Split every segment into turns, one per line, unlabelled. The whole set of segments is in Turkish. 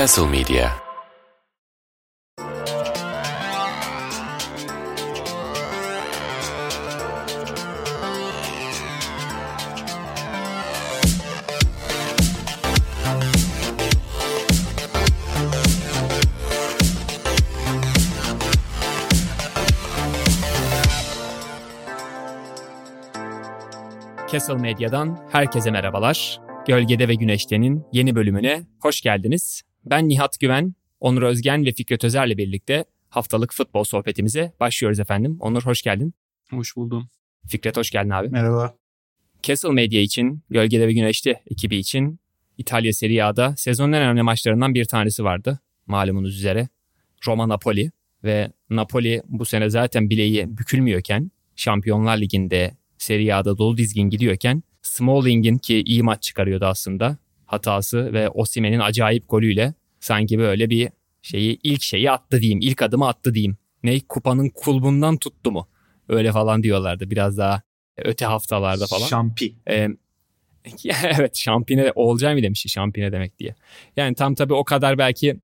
Castle Media
Castle Medya'dan herkese merhabalar. Gölgede ve Güneşte'nin yeni bölümüne hoş geldiniz. Ben Nihat Güven, Onur Özgen ve Fikret Özer'le birlikte haftalık futbol sohbetimize başlıyoruz efendim. Onur hoş geldin.
Hoş buldum.
Fikret hoş geldin abi.
Merhaba.
Castle Media için, Gölgede ve Güneşte ekibi için İtalya Serie A'da sezonun en önemli maçlarından bir tanesi vardı. Malumunuz üzere. Roma-Napoli ve Napoli bu sene zaten bileği bükülmüyorken Şampiyonlar Ligi'nde Serie A'da dolu dizgin gidiyorken Smalling'in ki iyi maç çıkarıyordu aslında hatası ve Osimen'in acayip golüyle sanki böyle bir şeyi ilk şeyi attı diyeyim. ilk adımı attı diyeyim. Ne kupanın kulbundan tuttu mu? Öyle falan diyorlardı biraz daha öte haftalarda falan.
Şampi.
Ee, evet şampine olacağım mı demişti şampine demek diye. Yani tam tabii o kadar belki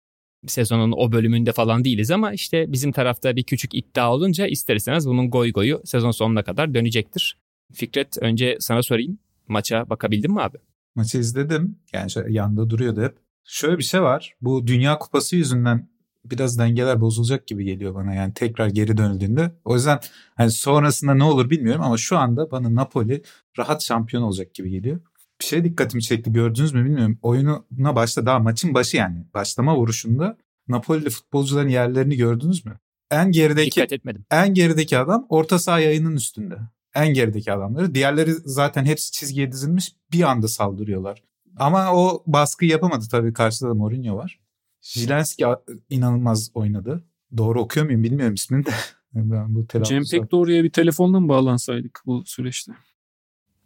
sezonun o bölümünde falan değiliz ama işte bizim tarafta bir küçük iddia olunca ister istemez bunun goy goyu sezon sonuna kadar dönecektir. Fikret önce sana sorayım. Maça bakabildin mi abi?
Maçı izledim. Yani şöyle yanında duruyordu hep. Şöyle bir şey var. Bu Dünya Kupası yüzünden biraz dengeler bozulacak gibi geliyor bana yani tekrar geri dönüldüğünde. O yüzden hani sonrasında ne olur bilmiyorum ama şu anda bana Napoli rahat şampiyon olacak gibi geliyor. Bir şey dikkatimi çekti gördünüz mü bilmiyorum. Oyununa başta daha maçın başı yani. Başlama vuruşunda Napoli'li futbolcuların yerlerini gördünüz mü? En gerideki
Dikkat etmedim.
en gerideki adam orta saha yayının üstünde. En gerideki adamları. Diğerleri zaten hepsi çizgiye dizilmiş bir anda saldırıyorlar. Ama o baskı yapamadı tabii karşıda da Mourinho var. Zilenski inanılmaz oynadı. Doğru okuyor muyum bilmiyorum ismini de. Ben bu
Cem pek doğruya bir telefonla mı bağlansaydık bu süreçte?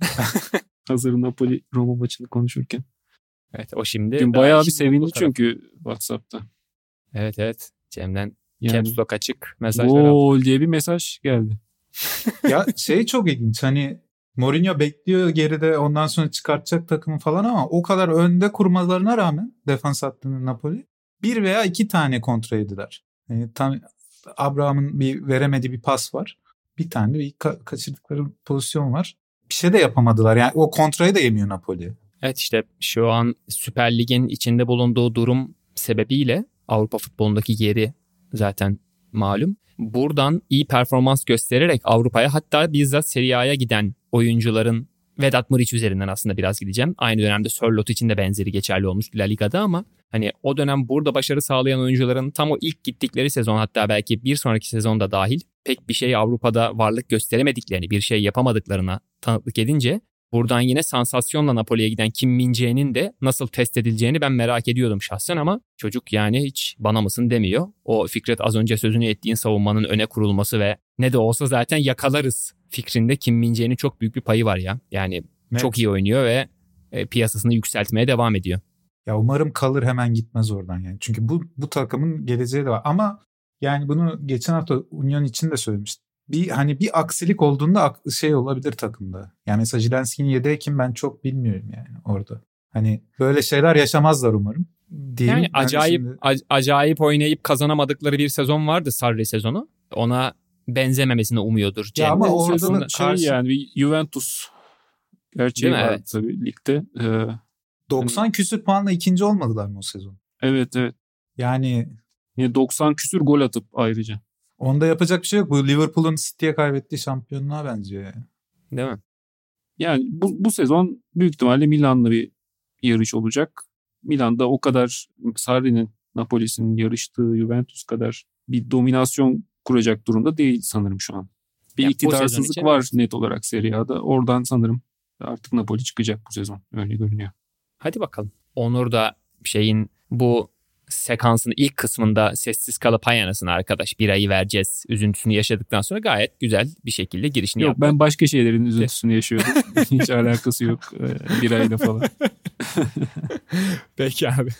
Hazır Napoli Roma maçını konuşurken.
Evet o şimdi.
Dün bayağı bir sevindi çünkü WhatsApp'ta.
Evet evet. Cem'den
Yani
caps lock açık mesajlar aldım.
diye bir mesaj geldi.
Ya şey çok ilginç hani Mourinho bekliyor geride ondan sonra çıkartacak takımı falan ama o kadar önde kurmalarına rağmen defans hattının Napoli bir veya iki tane kontra yediler. Yani tam Abraham'ın bir veremediği bir pas var. Bir tane bir ka- kaçırdıkları pozisyon var. Bir şey de yapamadılar. Yani o kontrayı da yemiyor Napoli.
Evet işte şu an Süper Lig'in içinde bulunduğu durum sebebiyle Avrupa futbolundaki yeri zaten malum. Buradan iyi performans göstererek Avrupa'ya hatta bizzat Serie A'ya giden oyuncuların Vedat Muriç üzerinden aslında biraz gideceğim. Aynı dönemde Sörlot için de benzeri geçerli olmuş La Liga'da ama hani o dönem burada başarı sağlayan oyuncuların tam o ilk gittikleri sezon hatta belki bir sonraki sezonda dahil pek bir şey Avrupa'da varlık gösteremediklerini, bir şey yapamadıklarına tanıklık edince buradan yine sansasyonla Napoli'ye giden Kim Min-jae'nin de nasıl test edileceğini ben merak ediyordum şahsen ama çocuk yani hiç bana mısın demiyor. O Fikret az önce sözünü ettiğin savunmanın öne kurulması ve ne de olsa zaten yakalarız fikrinde Kim Min-jae'nin çok büyük bir payı var ya. Yani
Evet.
çok iyi oynuyor ve e, piyasasını yükseltmeye devam ediyor.
Ya umarım kalır hemen gitmez oradan yani. Çünkü bu bu takımın geleceği de var. Ama yani bunu geçen hafta Union için de söylemiştim. Bir hani bir aksilik olduğunda ak- şey olabilir takımda. Yani mesela Zilenski'nin yedeği kim ben çok bilmiyorum yani orada. Hani böyle şeyler yaşamazlar umarım. Diyeyim.
Yani acayip
şimdi-
ac- acayip oynayıp kazanamadıkları bir sezon vardı Sarri sezonu. Ona benzememesini umuyordur Cem.
ama
Bu
orada
şey
karşı-
yani bir Juventus gerçeği
Değil
var
Evet.
tabii ligde. Ee,
90 küsür puanla ikinci olmadılar mı o sezon?
evet evet.
Yani
Yine 90 küsür gol atıp ayrıca.
Onda yapacak bir şey yok. Bu Liverpool'un City'ye kaybettiği şampiyonluğa benziyor yani.
Değil mi?
Yani bu, bu sezon büyük ihtimalle Milan'la bir yarış olacak. Milan'da o kadar Sarri'nin Napoli'sinin yarıştığı Juventus kadar bir dominasyon kuracak durumda değil sanırım şu an. Bir
Ya bu sezon
iktidarsızlık
için
var net olarak Serie A'da. Oradan sanırım artık Napoli çıkacak bu sezon. Öyle görünüyor.
Hadi bakalım. Onur da şeyin bu sekansın ilk kısmında sessiz kalıp hay anasını arkadaş bir ayı vereceğiz üzüntüsünü yaşadıktan sonra gayet güzel bir şekilde girişini
Yok
yaptı.
ben başka şeylerin üzüntüsünü yaşıyordum. Hiç alakası yok e, bir ayla falan.
Peki abi.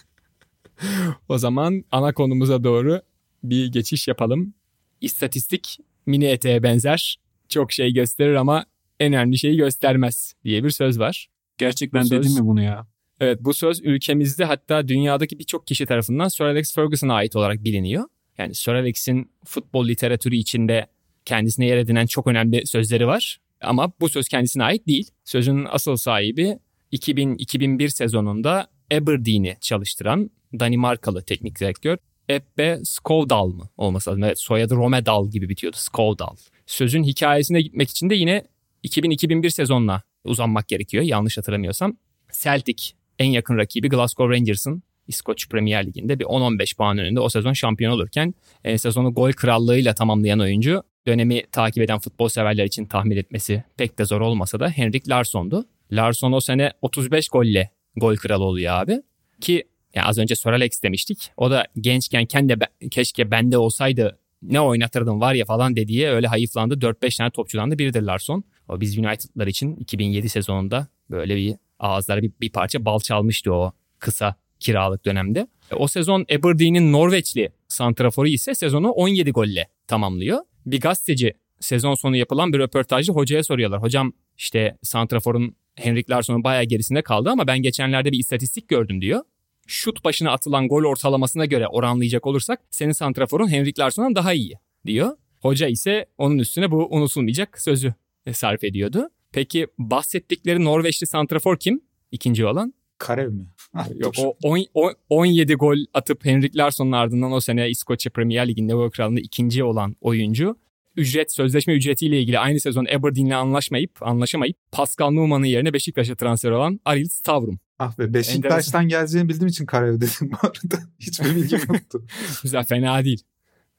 o zaman ana konumuza doğru bir geçiş yapalım. İstatistik mini eteğe benzer. Çok şey gösterir ama en önemli şeyi göstermez diye bir söz var.
Gerçekten
Bu söz-
dedim mi bunu ya?
Evet bu söz ülkemizde hatta dünyadaki birçok kişi tarafından Sir Alex Ferguson'a ait olarak biliniyor. Yani Sir Alex'in futbol literatürü içinde kendisine yer edinen çok önemli sözleri var. Ama bu söz kendisine ait değil. Sözün asıl sahibi 2000-2001 sezonunda Aberdeen'i çalıştıran Danimarkalı teknik direktör Ebbe Skovdal mı olması lazım? Evet soyadı Romedal gibi bitiyordu. Skovdal. Sözün hikayesine gitmek için de yine 2000-2001 sezonuna uzanmak gerekiyor yanlış hatırlamıyorsam. Celtic en yakın rakibi Glasgow Rangers'ın İskoç Premier Ligi'nde bir 10-15 puan önünde o sezon şampiyon olurken e, sezonu gol krallığıyla tamamlayan oyuncu dönemi takip eden futbol severler için tahmin etmesi pek de zor olmasa da Henrik Larsson'du. Larsson o sene 35 golle gol kralı oluyor abi. Ki yani az önce Sir Alex demiştik. O da gençken kendi keşke bende olsaydı ne oynatırdım var ya falan dediği öyle hayıflandı. 4-5 tane topçudan da biridir Larson. O biz United'lar için 2007 sezonunda böyle bir ağızlara bir, bir parça bal çalmıştı o kısa kiralık dönemde. O sezon Aberdeen'in Norveçli santraforu ise sezonu 17 golle tamamlıyor. Bir gazeteci sezon sonu yapılan bir röportajda hocaya soruyorlar. Hocam işte santraforun Henrik Larsson'un bayağı gerisinde kaldı ama ben geçenlerde bir istatistik gördüm diyor. Şut başına atılan gol ortalamasına göre oranlayacak olursak senin santraforun Henrik Larsson'dan daha iyi diyor. Hoca ise onun üstüne bu unutulmayacak sözü sarf ediyordu. Peki bahsettikleri Norveçli santrafor kim? İkinci olan?
Karev mi?
Yok o 10, 17 gol atıp Henrik Larsson'un ardından o sene İskoçya Premier Ligi'nde World Krallığı ikinci olan oyuncu ücret sözleşme ücretiyle ilgili aynı sezon Aberdeen'le anlaşmayıp anlaşamayıp Pascal Numan'ın yerine Beşiktaş'a transfer olan Aril Stavrum.
Ah be Beşiktaş'tan geleceğini bildiğim için Karev dedim bu arada. Hiçbir bilgim yoktu.
Güzel fena değil.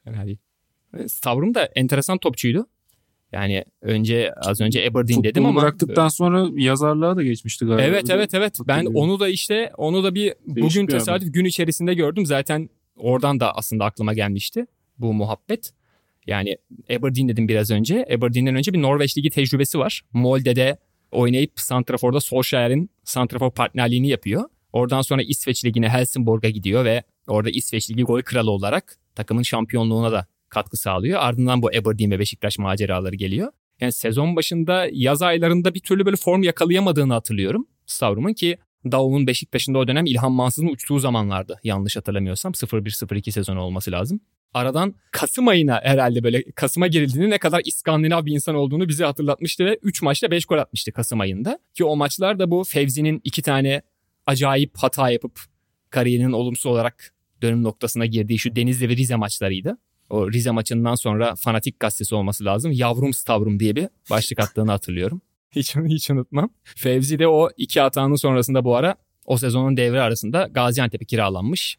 Fena değil. Stavrum da enteresan topçuydu. Yani önce az önce Aberdeen Futbolu dedim ama
bıraktıktan sonra yazarlığa da geçmişti galiba.
Evet evet evet. Ben onu da işte onu da bir Değişik bugün bir tesadüf adam. gün içerisinde gördüm. Zaten oradan da aslında aklıma gelmişti bu muhabbet. Yani Aberdeen dedim biraz önce. Aberdeen'den önce bir Norveç Ligi tecrübesi var. Molde'de oynayıp Santrafor'da Solskjaer'in Santrafor partnerliğini yapıyor. Oradan sonra İsveç Ligi'ne Helsingborg'a gidiyor ve orada İsveç Ligi gol kralı olarak takımın şampiyonluğuna da katkı sağlıyor. Ardından bu Aberdeen ve Beşiktaş maceraları geliyor. Yani sezon başında yaz aylarında bir türlü böyle form yakalayamadığını hatırlıyorum Stavrum'un ki Daum'un Beşiktaş'ında o dönem İlhan Mansız'ın uçtuğu zamanlardı yanlış hatırlamıyorsam 0-1-0-2 sezonu olması lazım. Aradan Kasım ayına herhalde böyle Kasım'a girildiğinde ne kadar İskandinav bir insan olduğunu bize hatırlatmıştı ve 3 maçta 5 gol atmıştı Kasım ayında. Ki o maçlar da bu Fevzi'nin iki tane acayip hata yapıp kariyerinin olumsuz olarak dönüm noktasına girdiği şu Denizli ve Rize maçlarıydı o Rize maçından sonra Fanatik gazetesi olması lazım. Yavrum Stavrum diye bir başlık attığını hatırlıyorum. Hiç, hiç unutmam. Fevzi de o iki hatanın sonrasında bu ara o sezonun devre arasında Gaziantep'e kiralanmış.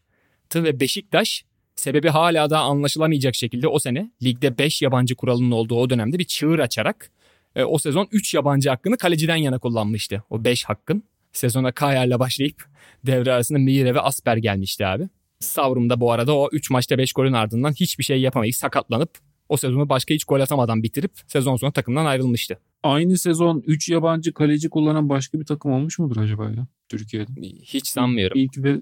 Ve Beşiktaş sebebi hala da anlaşılamayacak şekilde o sene ligde 5 yabancı kuralının olduğu o dönemde bir çığır açarak e, o sezon 3 yabancı hakkını kaleciden yana kullanmıştı. O 5 hakkın. Sezona Kayer'le başlayıp devre arasında Mire ve Asper gelmişti abi. Savrum'da bu arada o 3 maçta 5 golün ardından hiçbir şey yapamayıp sakatlanıp o sezonu başka hiç gol atamadan bitirip sezon sonu takımdan ayrılmıştı.
Aynı sezon 3 yabancı kaleci kullanan başka bir takım olmuş mudur acaba ya Türkiye'de?
Hiç sanmıyorum.
İlk ve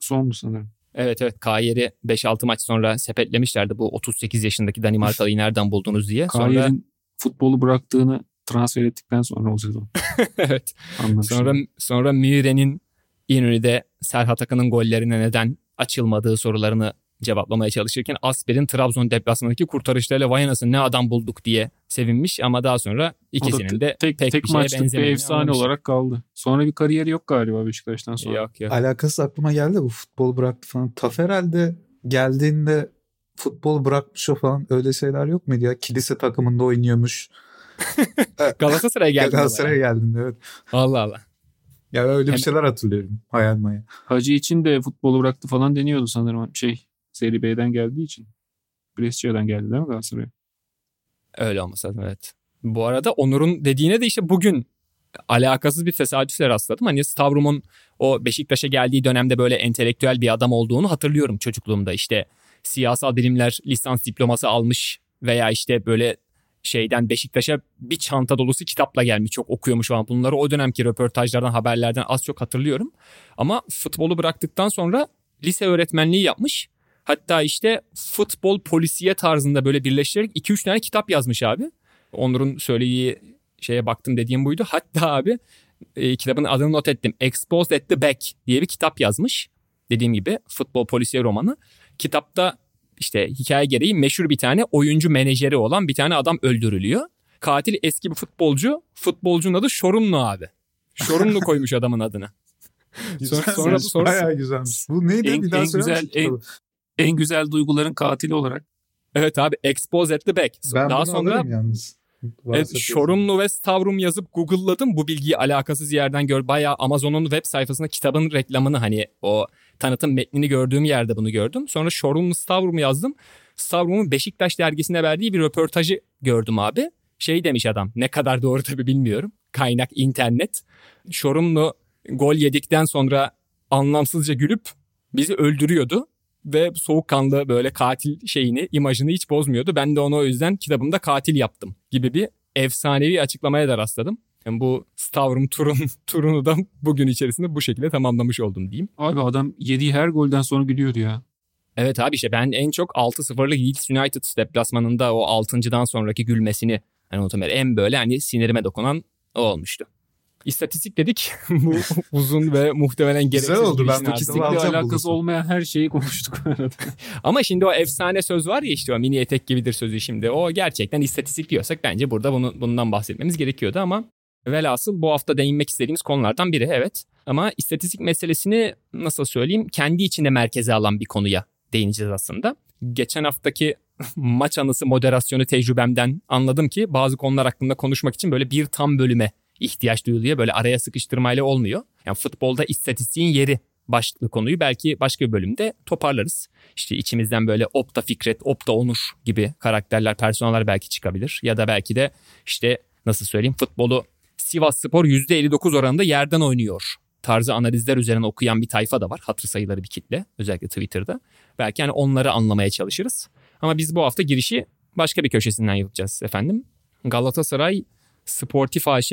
sondu sanırım.
Evet evet Kayer'i 5-6 maç sonra sepetlemişlerdi bu 38 yaşındaki Danimarkalıyı nereden buldunuz diye.
Kayer'in sonra... futbolu bıraktığını transfer ettikten sonra o sezon.
evet. Anlamışım. Sonra, sonra Mire'nin İnönü'de Serhat Akın'ın gollerine neden açılmadığı sorularını cevaplamaya çalışırken Asper'in Trabzon deplasmanındaki kurtarışlarıyla vay anasını ne adam bulduk diye sevinmiş ama daha sonra ikisinin de tek, pek tek bir şeye benzemediğini
bir efsane anlamış. olarak kaldı. Sonra bir kariyeri yok galiba Beşiktaş'tan sonra.
Yok yok.
Alakası aklıma geldi bu futbol bıraktı falan. Taferel'de geldiğinde futbol bırakmış o falan öyle şeyler yok muydu ya? Kilise takımında oynuyormuş.
Galatasaray'a geldi.
Galatasaray'a geldin evet.
Allah Allah.
Ya öyle bir şeyler hatırlıyorum. Hayal maya.
Hacı için de futbolu bıraktı falan deniyordu sanırım. Şey Seri B'den geldiği için. Brescia'dan geldi değil mi Galatasaray'a?
Öyle olmasa lazım evet. Bu arada Onur'un dediğine de işte bugün alakasız bir tesadüfle rastladım. Hani Stavrum'un o Beşiktaş'a geldiği dönemde böyle entelektüel bir adam olduğunu hatırlıyorum çocukluğumda. İşte siyasal bilimler lisans diploması almış veya işte böyle şeyden Beşiktaş'a bir çanta dolusu kitapla gelmiş. Çok okuyormuş falan. Bunları o dönemki röportajlardan, haberlerden az çok hatırlıyorum. Ama futbolu bıraktıktan sonra lise öğretmenliği yapmış. Hatta işte futbol polisiye tarzında böyle birleştirerek 2-3 tane kitap yazmış abi. Onur'un söylediği şeye baktım dediğim buydu. Hatta abi e, kitabın adını not ettim. Exposed at the Back diye bir kitap yazmış. Dediğim gibi futbol polisiye romanı. Kitapta işte hikaye gereği meşhur bir tane oyuncu menajeri olan bir tane adam öldürülüyor. Katil eski bir futbolcu. Futbolcunun adı Şorunlu abi. Şorunlu koymuş adamın adını.
Güzelmiş.
sonra- sonra-
Bayağı güzelmiş. Bu neydi?
En-
bir daha
en güzel, en-? En güzel duyguların katili olarak.
Evet abi Expose at the Back.
Ben
Daha
bunu
sonra
yalnız.
Evet, Şorumlu ve Stavrum yazıp Google'ladım. Bu bilgiyi alakasız yerden gör. Bayağı Amazon'un web sayfasında kitabın reklamını hani o tanıtım metnini gördüğüm yerde bunu gördüm. Sonra Şorumlu Stavrum yazdım. Stavrum'un Beşiktaş dergisine verdiği bir röportajı gördüm abi. Şey demiş adam ne kadar doğru tabii bilmiyorum. Kaynak internet. Şorumlu gol yedikten sonra anlamsızca gülüp bizi öldürüyordu. Ve soğukkanlı böyle katil şeyini, imajını hiç bozmuyordu. Ben de onu o yüzden kitabımda katil yaptım gibi bir efsanevi açıklamaya da rastladım. Yani bu Stavrum turun, turunu da bugün içerisinde bu şekilde tamamlamış oldum diyeyim.
Abi adam yediği her golden sonra gülüyordu ya.
Evet abi işte ben en çok 6-0'lık Leeds United deplasmanında o 6.dan sonraki gülmesini hani unutamıyorum. En böyle hani sinirime dokunan o olmuştu. İstatistik dedik. bu uzun ve muhtemelen gereksiz
oldu,
bir
ben
İstatistikle alakası
bulursun.
olmayan her şeyi konuştuk arada.
Ama şimdi o efsane söz var ya işte o mini etek gibidir sözü şimdi. O gerçekten istatistik diyorsak bence burada bunu, bundan bahsetmemiz gerekiyordu ama velhasıl bu hafta değinmek istediğimiz konulardan biri evet. Ama istatistik meselesini nasıl söyleyeyim kendi içinde merkeze alan bir konuya değineceğiz aslında. Geçen haftaki maç anısı moderasyonu tecrübemden anladım ki bazı konular hakkında konuşmak için böyle bir tam bölüme ihtiyaç duyuluyor. Böyle araya sıkıştırmayla olmuyor. Yani futbolda istatistiğin yeri başlıklı konuyu belki başka bir bölümde toparlarız. İşte içimizden böyle Opta Fikret, Opta Onur gibi karakterler, personeller belki çıkabilir. Ya da belki de işte nasıl söyleyeyim futbolu Sivas Spor %59 oranında yerden oynuyor tarzı analizler üzerine okuyan bir tayfa da var. Hatır sayıları bir kitle özellikle Twitter'da. Belki hani onları anlamaya çalışırız. Ama biz bu hafta girişi başka bir köşesinden yapacağız efendim. Galatasaray Sportif AŞ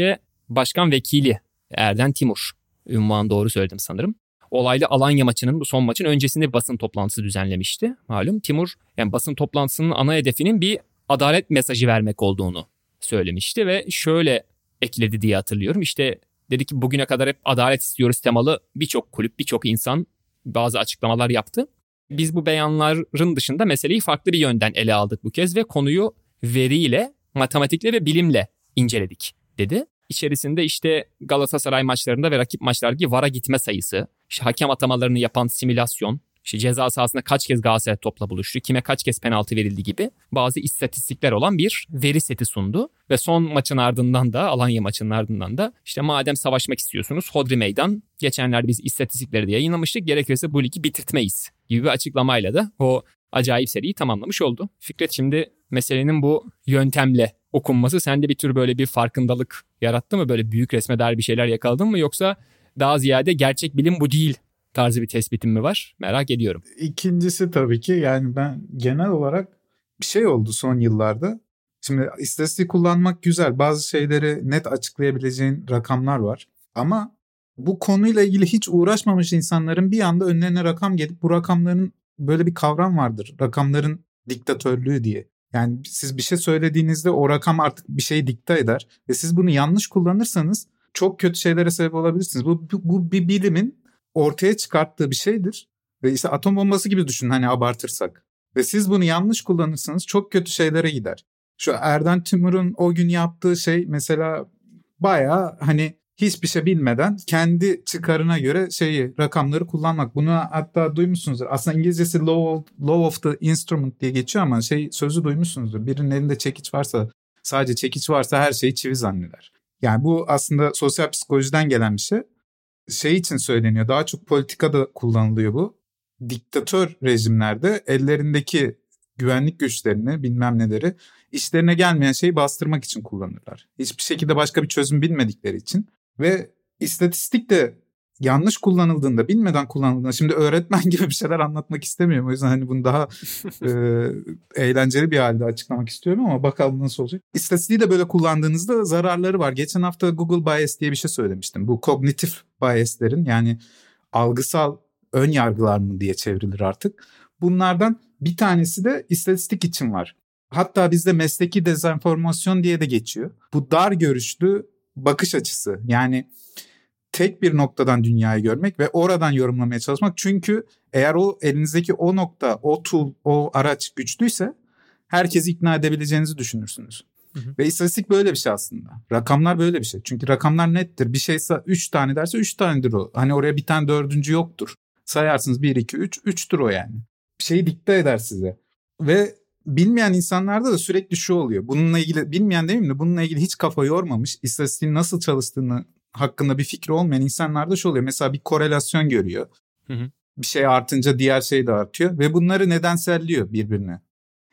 Başkan Vekili Erden Timur. Ünvan doğru söyledim sanırım. Olaylı Alanya maçının bu son maçın öncesinde basın toplantısı düzenlemişti. Malum Timur yani basın toplantısının ana hedefinin bir adalet mesajı vermek olduğunu söylemişti ve şöyle ekledi diye hatırlıyorum. İşte dedi ki bugüne kadar hep adalet istiyoruz temalı birçok kulüp, birçok insan bazı açıklamalar yaptı. Biz bu beyanların dışında meseleyi farklı bir yönden ele aldık bu kez ve konuyu veriyle, matematikle ve bilimle inceledik dedi. İçerisinde işte Galatasaray maçlarında ve rakip maçlardaki VAR'a gitme sayısı, işte hakem atamalarını yapan simülasyon, işte ceza sahasında kaç kez Galatasaray topla buluştu, kime kaç kez penaltı verildi gibi bazı istatistikler olan bir veri seti sundu. Ve son maçın ardından da Alanya maçının ardından da işte madem savaşmak istiyorsunuz Hodri Meydan geçenlerde biz istatistikleri de yayınlamıştık gerekirse bu ligi bitirtmeyiz gibi bir açıklamayla da o acayip seriyi tamamlamış oldu. Fikret şimdi meselenin bu yöntemle okunması sende bir tür böyle bir farkındalık yarattı mı? Böyle büyük resme dair bir şeyler yakaladın mı? Yoksa daha ziyade gerçek bilim bu değil tarzı bir tespitin mi var? Merak ediyorum.
İkincisi tabii ki yani ben genel olarak bir şey oldu son yıllarda. Şimdi istatistik kullanmak güzel. Bazı şeyleri net açıklayabileceğin rakamlar var. Ama bu konuyla ilgili hiç uğraşmamış insanların bir anda önlerine rakam gelip bu rakamların böyle bir kavram vardır. Rakamların diktatörlüğü diye. Yani siz bir şey söylediğinizde o rakam artık bir şeyi dikte eder ve siz bunu yanlış kullanırsanız çok kötü şeylere sebep olabilirsiniz. Bu, bu, bu bir bilimin ortaya çıkarttığı bir şeydir. Ve işte atom bombası gibi düşünün hani abartırsak. Ve siz bunu yanlış kullanırsanız çok kötü şeylere gider. Şu Erden Timur'un o gün yaptığı şey mesela bayağı hani hiçbir şey bilmeden kendi çıkarına göre şeyi rakamları kullanmak. Bunu hatta duymuşsunuzdur. Aslında İngilizcesi law of, law of the instrument diye geçiyor ama şey sözü duymuşsunuzdur. Birinin elinde çekiç varsa sadece çekiç varsa her şeyi çivi zanneder. Yani bu aslında sosyal psikolojiden gelen bir şey. Şey için söyleniyor. Daha çok politikada kullanılıyor bu. Diktatör rejimlerde ellerindeki güvenlik güçlerini bilmem neleri işlerine gelmeyen şeyi bastırmak için kullanırlar. Hiçbir şekilde başka bir çözüm bilmedikleri için. Ve istatistik de yanlış kullanıldığında, bilmeden kullanıldığında şimdi öğretmen gibi bir şeyler anlatmak istemiyorum. O yüzden hani bunu daha e, eğlenceli bir halde açıklamak istiyorum ama bakalım nasıl olacak. İstatistiği de böyle kullandığınızda zararları var. Geçen hafta Google bias diye bir şey söylemiştim. Bu kognitif biaslerin yani algısal ön yargılar mı diye çevrilir artık. Bunlardan bir tanesi de istatistik için var. Hatta bizde mesleki dezenformasyon diye de geçiyor. Bu dar görüşlü bakış açısı. Yani tek bir noktadan dünyayı görmek ve oradan yorumlamaya çalışmak. Çünkü eğer o elinizdeki o nokta, o tool, o araç güçlüyse herkesi ikna edebileceğinizi düşünürsünüz. Hı hı. Ve istatistik böyle bir şey aslında. Rakamlar böyle bir şey. Çünkü rakamlar nettir. Bir şeyse 3 tane derse 3 tanedir o. Hani oraya bir tane dördüncü yoktur. Sayarsınız 1, 2, 3, 3'tür o yani. Bir şeyi dikte eder size. Ve bilmeyen insanlarda da sürekli şu oluyor. Bununla ilgili bilmeyen demeyeyim de bununla ilgili hiç kafa yormamış. istatistiğin nasıl çalıştığını hakkında bir fikri olmayan insanlarda şu oluyor. Mesela bir korelasyon görüyor. Hı hı. Bir şey artınca diğer şey de artıyor ve bunları nedenselliyor birbirine.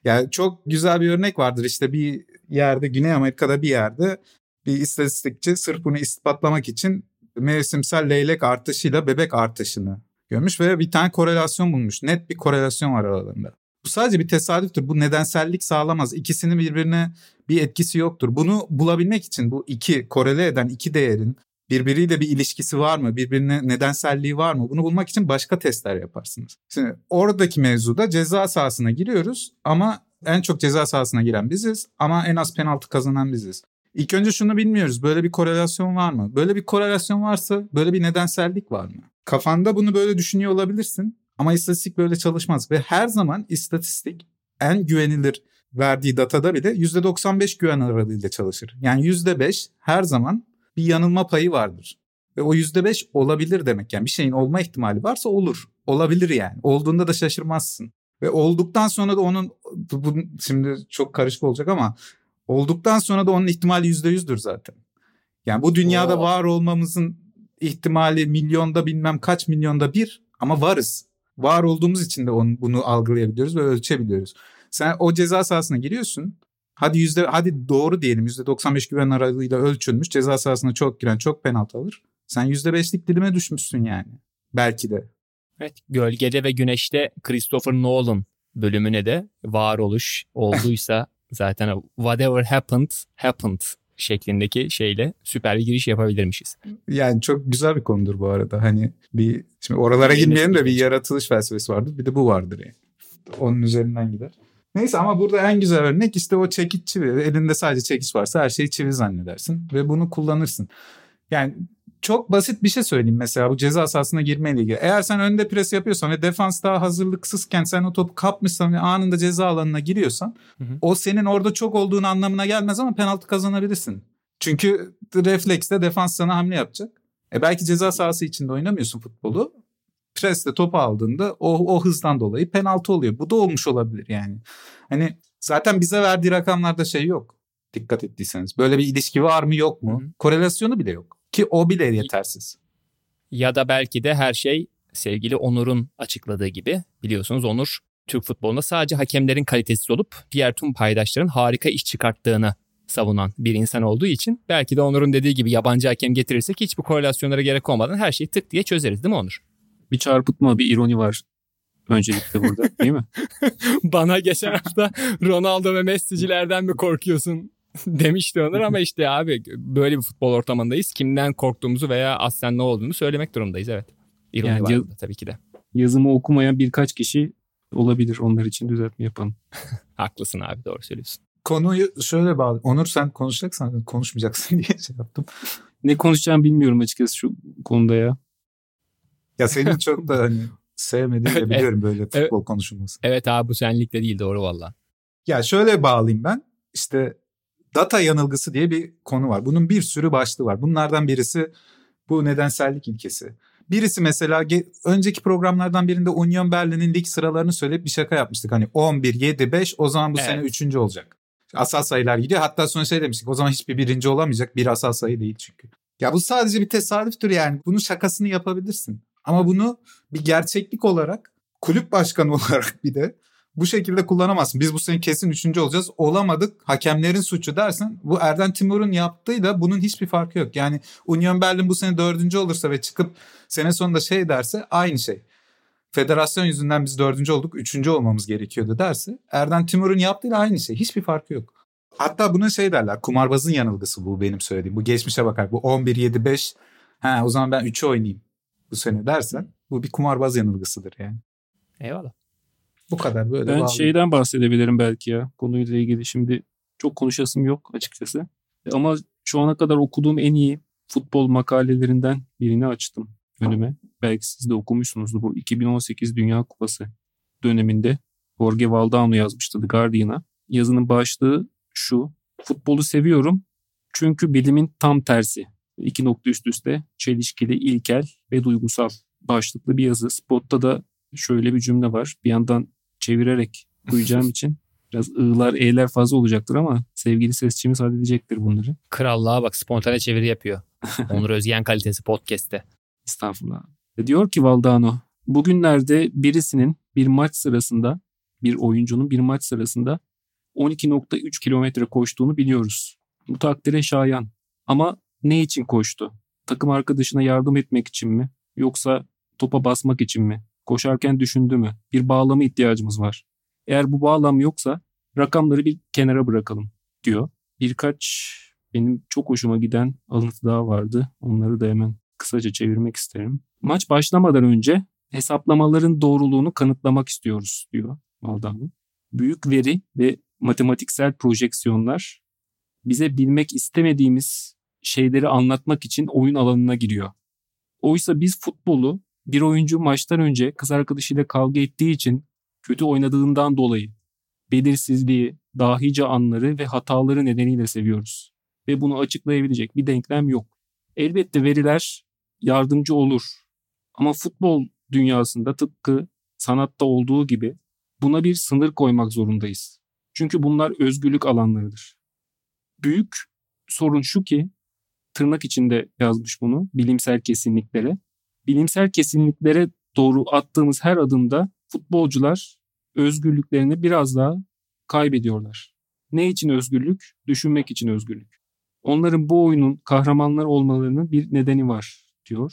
Yani çok güzel bir örnek vardır işte bir yerde Güney Amerika'da bir yerde bir istatistikçi sırf bunu ispatlamak için mevsimsel leylek artışıyla bebek artışını görmüş ve bir tane korelasyon bulmuş. Net bir korelasyon var aralarında. Bu sadece bir tesadüftür. Bu nedensellik sağlamaz. İkisinin birbirine bir etkisi yoktur. Bunu bulabilmek için bu iki korele eden iki değerin birbiriyle bir ilişkisi var mı? Birbirine nedenselliği var mı? Bunu bulmak için başka testler yaparsınız. Şimdi oradaki mevzuda ceza sahasına giriyoruz ama en çok ceza sahasına giren biziz ama en az penaltı kazanan biziz. İlk önce şunu bilmiyoruz. Böyle bir korelasyon var mı? Böyle bir korelasyon varsa böyle bir nedensellik var mı? Kafanda bunu böyle düşünüyor olabilirsin ama istatistik böyle çalışmaz ve her zaman istatistik en güvenilir verdiği datada bile %95 güven aralığıyla çalışır. Yani %5 her zaman bir yanılma payı vardır. Ve o %5 olabilir demek. Yani bir şeyin olma ihtimali varsa olur. Olabilir yani. Olduğunda da şaşırmazsın. Ve olduktan sonra da onun bu, şimdi çok karışık olacak ama olduktan sonra da onun ihtimali yüzde yüzdür zaten. Yani bu dünyada Oo. var olmamızın ihtimali milyonda bilmem kaç milyonda bir ama varız. Var olduğumuz için de onu, bunu algılayabiliyoruz ve ölçebiliyoruz. Sen o ceza sahasına giriyorsun. Hadi yüzde hadi doğru diyelim yüzde 95 güven aralığıyla ölçülmüş ceza sahasına çok giren çok penaltı alır. Sen yüzde beşlik dilime düşmüşsün yani. Belki de.
Evet Gölgede ve Güneş'te Christopher Nolan bölümüne de varoluş olduysa zaten whatever happened happened şeklindeki şeyle süper bir giriş yapabilirmişiz.
Yani çok güzel bir konudur bu arada. Hani bir şimdi oralara girmeyelim de bir yaratılış felsefesi vardır. Bir de bu vardır yani. Onun üzerinden gider. Neyse ama burada en güzel örnek işte o çekiç çivi. Elinde sadece çekiç varsa her şeyi çivi zannedersin ve bunu kullanırsın. Yani çok basit bir şey söyleyeyim mesela bu ceza sahasına girmeyle ilgili. Eğer sen önde pres yapıyorsan ve defans daha hazırlıksızken sen o topu kapmışsan ve anında ceza alanına giriyorsan hı hı. o senin orada çok olduğun anlamına gelmez ama penaltı kazanabilirsin. Çünkü refleksle defans sana hamle yapacak. E belki ceza sahası içinde oynamıyorsun futbolu. Presle topu aldığında o, o hızdan dolayı penaltı oluyor. Bu da olmuş olabilir yani. Hani zaten bize verdiği rakamlarda şey yok. Dikkat ettiyseniz. Böyle bir ilişki var mı yok mu? Hı. Korelasyonu bile yok. Ki o bile yetersiz.
Ya da belki de her şey sevgili Onur'un açıkladığı gibi biliyorsunuz Onur Türk futbolunda sadece hakemlerin kalitesiz olup diğer tüm paydaşların harika iş çıkarttığını savunan bir insan olduğu için belki de Onur'un dediği gibi yabancı hakem getirirsek hiçbir korelasyonlara gerek olmadan her şeyi tık diye çözeriz değil mi Onur?
Bir çarpıtma, bir ironi var öncelikle burada değil mi?
Bana geçen hafta Ronaldo ve Messi'cilerden mi korkuyorsun demişti Onur ama işte abi böyle bir futbol ortamındayız. Kimden korktuğumuzu veya aslen ne olduğunu söylemek durumdayız evet. İroni yani var yaz, tabii ki de.
Yazımı okumayan birkaç kişi olabilir. Onlar için düzeltme yapalım.
Haklısın abi doğru söylüyorsun.
Konuyu şöyle bağlı. Onur sen konuşacaksan konuşmayacaksın diye şey yaptım.
ne konuşacağım bilmiyorum açıkçası şu konuda ya.
Ya senin çok da hani sevmediğini biliyorum böyle futbol evet, konuşulması.
Evet abi bu senlikle değil doğru valla.
Ya şöyle bağlayayım ben. İşte data yanılgısı diye bir konu var. Bunun bir sürü başlığı var. Bunlardan birisi bu nedensellik ilkesi. Birisi mesela önceki programlardan birinde Union Berlin'in lig sıralarını söyleyip bir şaka yapmıştık. Hani 11, 7, 5 o zaman bu evet. sene 3. olacak. Asal sayılar gidiyor. Hatta sonra şey demiştik o zaman hiçbir birinci olamayacak. Bir asal sayı değil çünkü. Ya bu sadece bir tesadüftür yani. Bunun şakasını yapabilirsin. Ama bunu bir gerçeklik olarak kulüp başkanı olarak bir de bu şekilde kullanamazsın. Biz bu sene kesin üçüncü olacağız. Olamadık. Hakemlerin suçu dersin. Bu Erden Timur'un yaptığıyla bunun hiçbir farkı yok. Yani Union Berlin bu sene dördüncü olursa ve çıkıp sene sonunda şey derse aynı şey. Federasyon yüzünden biz dördüncü olduk. Üçüncü olmamız gerekiyordu derse. Erden Timur'un yaptığıyla aynı şey. Hiçbir farkı yok. Hatta buna şey derler. Kumarbazın yanılgısı bu benim söylediğim. Bu geçmişe bakar. Bu 11-7-5. Ha o zaman ben 3'ü oynayayım bu sene dersen. Bu bir kumarbaz yanılgısıdır yani.
Eyvallah.
Bu kadar böyle.
Ben bağlı. şeyden bahsedebilirim belki ya konuyla ilgili. Şimdi çok konuşasım yok açıkçası. Ama Şu ana kadar okuduğum en iyi futbol makalelerinden birini açtım önüme. Belki siz de okumuşsunuzdur bu 2018 Dünya Kupası döneminde Jorge Valdano yazmıştı The Guardian'a. Yazının başlığı şu. Futbolu seviyorum çünkü bilimin tam tersi. İki nokta üst üste çelişkili, ilkel ve duygusal başlıklı bir yazı. Spot'ta da şöyle bir cümle var. Bir yandan çevirerek koyacağım için biraz ığlar, e'ler fazla olacaktır ama sevgili sesçimiz halledecektir bunları.
Krallığa bak spontane çeviri yapıyor. Onur Özgen kalitesi podcast'te.
Estağfurullah. Diyor ki Valdano, bugünlerde birisinin bir maç sırasında, bir oyuncunun bir maç sırasında 12.3 kilometre koştuğunu biliyoruz. Bu takdire şayan. Ama ne için koştu? Takım arkadaşına yardım etmek için mi? Yoksa topa basmak için mi? Koşarken düşündü mü? Bir bağlama ihtiyacımız var. Eğer bu bağlam yoksa rakamları bir kenara bırakalım diyor. Birkaç benim çok hoşuma giden alıntı daha vardı. Onları da hemen kısaca çevirmek isterim. Maç başlamadan önce hesaplamaların doğruluğunu kanıtlamak istiyoruz diyor Valdano. Büyük veri ve matematiksel projeksiyonlar bize bilmek istemediğimiz şeyleri anlatmak için oyun alanına giriyor. Oysa biz futbolu bir oyuncu maçtan önce kız arkadaşıyla kavga ettiği için kötü oynadığından dolayı belirsizliği, dahice anları ve hataları nedeniyle seviyoruz. Ve bunu açıklayabilecek bir denklem yok. Elbette veriler yardımcı olur. Ama futbol dünyasında tıpkı sanatta olduğu gibi buna bir sınır koymak zorundayız. Çünkü bunlar özgürlük alanlarıdır. Büyük sorun şu ki tırnak içinde yazmış bunu bilimsel kesinliklere. Bilimsel kesinliklere doğru attığımız her adımda futbolcular özgürlüklerini biraz daha kaybediyorlar. Ne için özgürlük? Düşünmek için özgürlük. Onların bu oyunun kahramanlar olmalarının bir nedeni var diyor.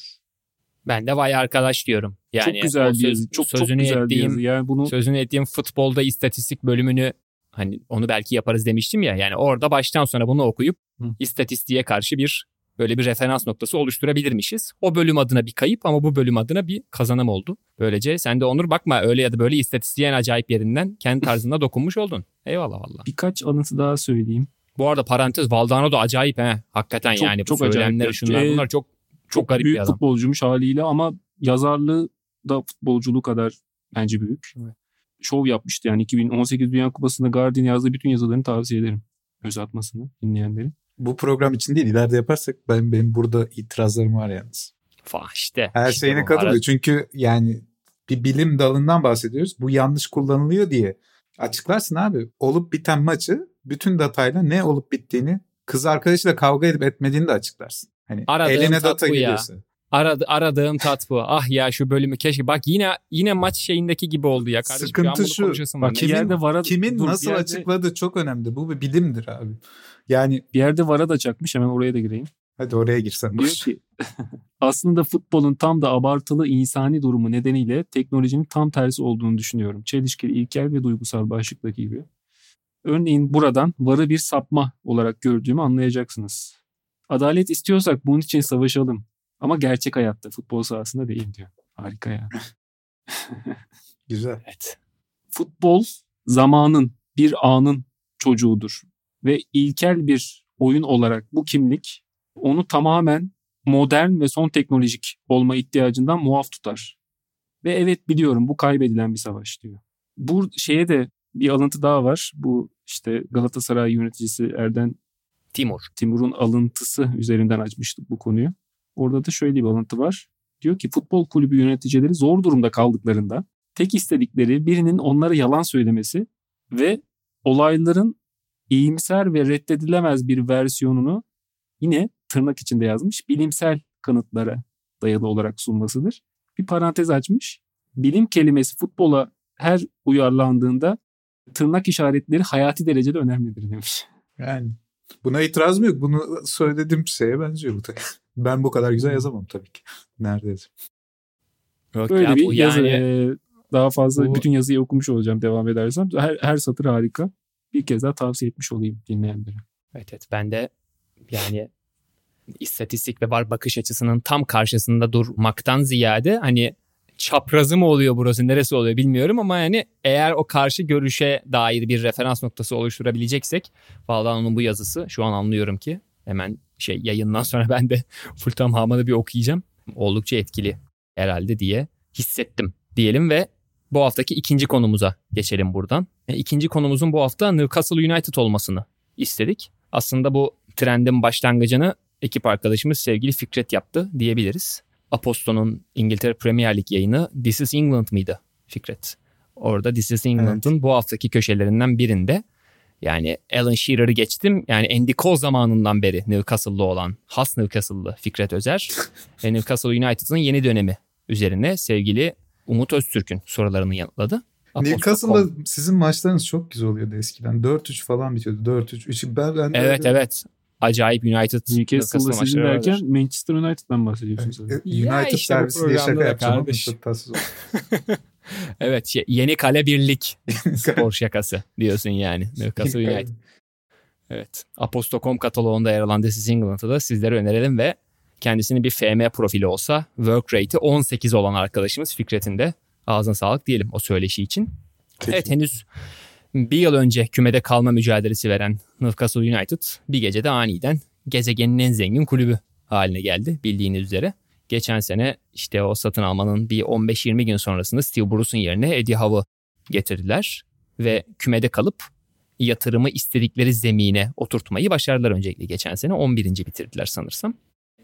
Ben de vay arkadaş diyorum. Yani
çok güzel bir yazı. Çok çok güzel ettiğim, bir yazı. Yani bunu
sözünü ettiğim futbolda istatistik bölümünü hani onu belki yaparız demiştim ya. Yani orada baştan sona bunu okuyup Hı. istatistiğe karşı bir böyle bir referans noktası oluşturabilirmişiz. O bölüm adına bir kayıp ama bu bölüm adına bir kazanım oldu. Böylece sen de Onur bakma öyle ya da böyle istatistiğin acayip yerinden kendi tarzında dokunmuş oldun. Eyvallah valla.
Birkaç anısı daha söyleyeyim.
Bu arada parantez Valdano da acayip he. Hakikaten çok, yani çok bu söylemler şunlar bunlar çok çok, çok garip
büyük
bir adam.
futbolcumuş haliyle ama yazarlığı da futbolculuğu kadar bence büyük. Evet. Şov yapmıştı yani 2018 Dünya Kupası'nda Guardian yazdığı bütün yazılarını tavsiye ederim. Öz atmasını dinleyenlerin.
Bu program için değil ileride yaparsak ben benim burada itirazlarım var yalnız.
Fa işte.
Her
işte
şeyine katılıyor. Çünkü yani bir bilim dalından bahsediyoruz. Bu yanlış kullanılıyor diye açıklarsın abi. Olup biten maçı bütün datayla ne olup bittiğini kız arkadaşıyla kavga edip etmediğini de açıklarsın. Hani Aradığım eline data geliyorsa.
Aradı, aradığım tat bu. Ah ya şu bölümü keşke. Bak yine yine maç şeyindeki gibi oldu ya. Kardeşim,
Sıkıntı şu. Bak, kimin, yerde vara, kimin dur, nasıl yerde... açıkladığı çok önemli. Bu bir bilimdir abi. Yani
bir yerde vara da çakmış. Hemen oraya da gireyim.
Hadi oraya girsen.
Diyor ki aslında futbolun tam da abartılı insani durumu nedeniyle teknolojinin tam tersi olduğunu düşünüyorum. Çelişkili, ilkel ve duygusal başlıktaki gibi. Örneğin buradan varı bir sapma olarak gördüğümü anlayacaksınız. Adalet istiyorsak bunun için savaşalım. Ama gerçek hayatta futbol sahasında değil diyor. Harika ya.
Güzel.
Evet. Futbol zamanın, bir anın çocuğudur. Ve ilkel bir oyun olarak bu kimlik onu tamamen modern ve son teknolojik olma ihtiyacından muaf tutar. Ve evet biliyorum bu kaybedilen bir savaş diyor. Bu şeye de bir alıntı daha var. Bu işte Galatasaray yöneticisi Erden
Timur.
Timur'un alıntısı üzerinden açmıştık bu konuyu. Orada da şöyle bir alıntı var. Diyor ki futbol kulübü yöneticileri zor durumda kaldıklarında tek istedikleri birinin onlara yalan söylemesi ve olayların iyimser ve reddedilemez bir versiyonunu yine tırnak içinde yazmış bilimsel kanıtlara dayalı olarak sunmasıdır. Bir parantez açmış. Bilim kelimesi futbola her uyarlandığında tırnak işaretleri hayati derecede önemlidir demiş.
Yani buna itiraz mı yok? Bunu söylediğim şeye benziyor bu da. Ben bu kadar güzel yazamam tabii ki. Neredeyse.
Yok Böyle ya, bir yani, yazı. E, daha fazla bu... bütün yazıyı okumuş olacağım devam edersem. Her, her satır harika. Bir kez daha tavsiye etmiş olayım dinleyenlere.
Evet evet ben de yani istatistik ve var bakış açısının tam karşısında durmaktan ziyade hani çaprazı mı oluyor burası neresi oluyor bilmiyorum ama yani eğer o karşı görüşe dair bir referans noktası oluşturabileceksek Valdano'nun bu yazısı şu an anlıyorum ki hemen şey yayından sonra ben de Fulham Haman'ı bir okuyacağım. Oldukça etkili herhalde diye hissettim diyelim ve bu haftaki ikinci konumuza geçelim buradan. E, ikinci konumuzun bu hafta Newcastle United olmasını istedik. Aslında bu trendin başlangıcını ekip arkadaşımız sevgili Fikret yaptı diyebiliriz. Aposto'nun İngiltere Premier Lig yayını This is England mıydı Fikret? Orada This is England'ın evet. bu haftaki köşelerinden birinde yani Alan Shearer'ı geçtim. Yani Andy Cole zamanından beri Newcastle'lı olan has Newcastle'lı Fikret Özer Newcastle United'ın yeni dönemi üzerine sevgili Umut Öztürk'ün sorularını yanıtladı.
Newcastle'da sizin maçlarınız çok güzel oluyordu eskiden. 4-3 falan bitiyordu. 4-3. 3 ben, ben
Evet öyle... evet. Acayip United
Newcastle'da sizin derken vardır. Manchester United'dan bahsediyorsunuz.
Evet, United işte servisi diye şaka yapacağım
evet şey, yeni kale birlik spor şakası diyorsun yani. Newcastle United. Evet. Aposto.com kataloğunda yer alan This is England'ı da sizlere önerelim ve kendisinin bir FM profili olsa work rate'i 18 olan arkadaşımız Fikret'in de ağzına sağlık diyelim o söyleşi için. Peki. Evet henüz bir yıl önce kümede kalma mücadelesi veren Newcastle United bir gecede aniden gezegenin en zengin kulübü haline geldi bildiğiniz üzere. Geçen sene işte o satın almanın bir 15-20 gün sonrasında Steve Bruce'un yerine Eddie Howe'ı getirdiler ve kümede kalıp yatırımı istedikleri zemine oturtmayı başardılar öncelikle geçen sene 11. bitirdiler sanırsam.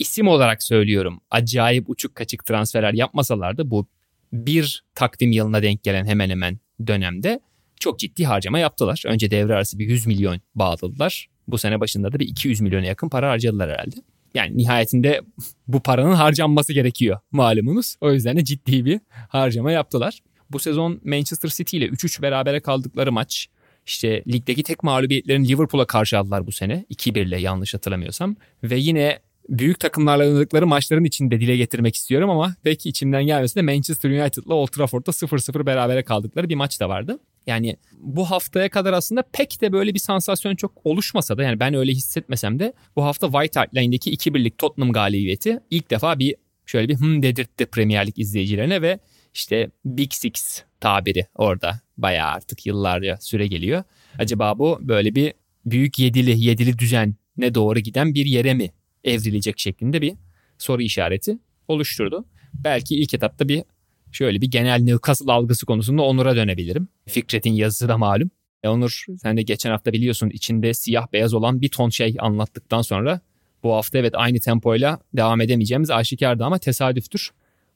İsim olarak söylüyorum acayip uçuk kaçık transferler yapmasalardı bu bir takvim yılına denk gelen hemen hemen dönemde çok ciddi harcama yaptılar. Önce devre arası bir 100 milyon bağladılar. Bu sene başında da bir 200 milyona yakın para harcadılar herhalde. Yani nihayetinde bu paranın harcanması gerekiyor malumunuz. O yüzden de ciddi bir harcama yaptılar. Bu sezon Manchester City ile 3-3 berabere kaldıkları maç. İşte ligdeki tek mağlubiyetlerini Liverpool'a karşı aldılar bu sene. 2-1 ile yanlış hatırlamıyorsam. Ve yine büyük takımlarla oynadıkları maçların içinde dile getirmek istiyorum ama belki içimden gelmesi de Manchester United'la Old Trafford'da 0-0 berabere kaldıkları bir maç da vardı. Yani bu haftaya kadar aslında pek de böyle bir sansasyon çok oluşmasa da yani ben öyle hissetmesem de bu hafta White Hart Lane'deki 2 birlik Tottenham galibiyeti ilk defa bir şöyle bir hım dedirtti Premier Lig izleyicilerine ve işte Big Six tabiri orada bayağı artık yıllarca süre geliyor. Acaba bu böyle bir büyük yedili yedili düzen ne doğru giden bir yere mi evrilecek şeklinde bir soru işareti oluşturdu. Belki ilk etapta bir şöyle bir genel Newcastle algısı konusunda Onur'a dönebilirim. Fikret'in yazısı da malum. E Onur sen de geçen hafta biliyorsun içinde siyah beyaz olan bir ton şey anlattıktan sonra bu hafta evet aynı tempoyla devam edemeyeceğimiz aşikardı ama tesadüftür.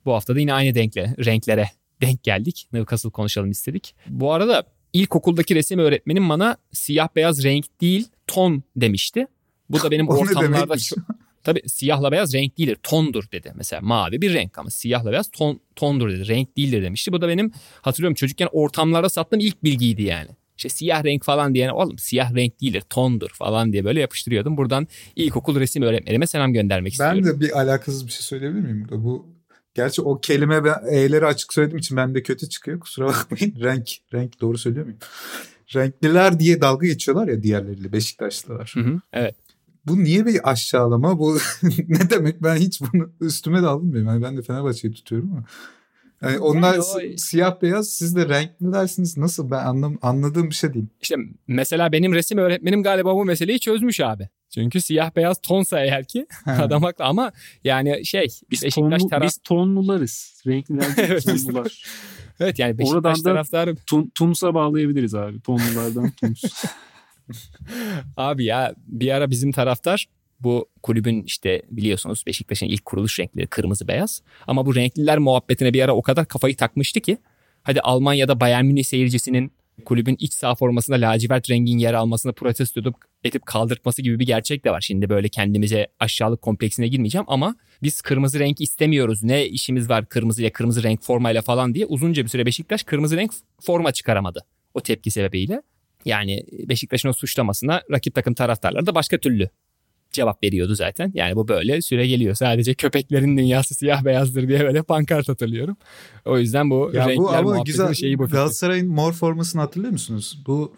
Bu hafta da yine aynı denkle, renklere denk geldik. Newcastle konuşalım istedik. Bu arada ilkokuldaki resim öğretmenim bana siyah beyaz renk değil ton demişti. Bu da benim ortamlarda Tabii siyahla beyaz renk değildir. Tondur dedi. Mesela mavi bir renk ama siyahla beyaz ton, tondur dedi. Renk değildir demişti. Bu da benim hatırlıyorum çocukken ortamlarda sattığım ilk bilgiydi yani. İşte siyah renk falan diye oğlum siyah renk değildir tondur falan diye böyle yapıştırıyordum. Buradan ilkokul resim öğretmenime selam göndermek istiyorum.
Ben de bir alakasız bir şey söyleyebilir miyim burada? Bu Gerçi o kelime ben E'leri açık söylediğim için bende kötü çıkıyor. Kusura bakmayın. Renk. Renk doğru söylüyor muyum? Renkliler diye dalga geçiyorlar ya diğerleriyle Beşiktaşlılar.
Hı hı, evet
bu niye bir aşağılama? Bu ne demek? Ben hiç bunu üstüme de alınmıyorum. Yani ben de Fenerbahçe'yi tutuyorum ama. Yani onlar yani o... siyah beyaz siz de renkli dersiniz. Nasıl ben anlam anladığım bir şey değil.
İşte mesela benim resim öğretmenim galiba bu meseleyi çözmüş abi. Çünkü siyah beyaz tonsa eğer ki adam haklı ama yani şey
biz, tonlu, taraf... biz tonlularız. Renkliler evet, tonlular.
evet yani Beşiktaş Oradan taraftarı...
Tun, Tums'a bağlayabiliriz abi. Tonlulardan Tums.
Abi ya bir ara bizim taraftar bu kulübün işte biliyorsunuz Beşiktaş'ın ilk kuruluş renkleri kırmızı beyaz. Ama bu renkliler muhabbetine bir ara o kadar kafayı takmıştı ki hadi Almanya'da Bayern Münih seyircisinin kulübün iç saha formasında lacivert rengin yer almasını protesto edip, edip kaldırtması gibi bir gerçek de var. Şimdi böyle kendimize aşağılık kompleksine girmeyeceğim ama biz kırmızı renk istemiyoruz. Ne işimiz var kırmızı kırmızı renk formayla falan diye uzunca bir süre Beşiktaş kırmızı renk forma çıkaramadı. O tepki sebebiyle. Yani Beşiktaş'ın o suçlamasına rakip takım taraftarları da başka türlü cevap veriyordu zaten. Yani bu böyle süre geliyor. Sadece köpeklerin dünyası siyah beyazdır diye böyle pankart hatırlıyorum. O yüzden bu ya renkler bu ama güzel, şeyi bu.
Galatasaray'ın mor formasını hatırlıyor musunuz? Bu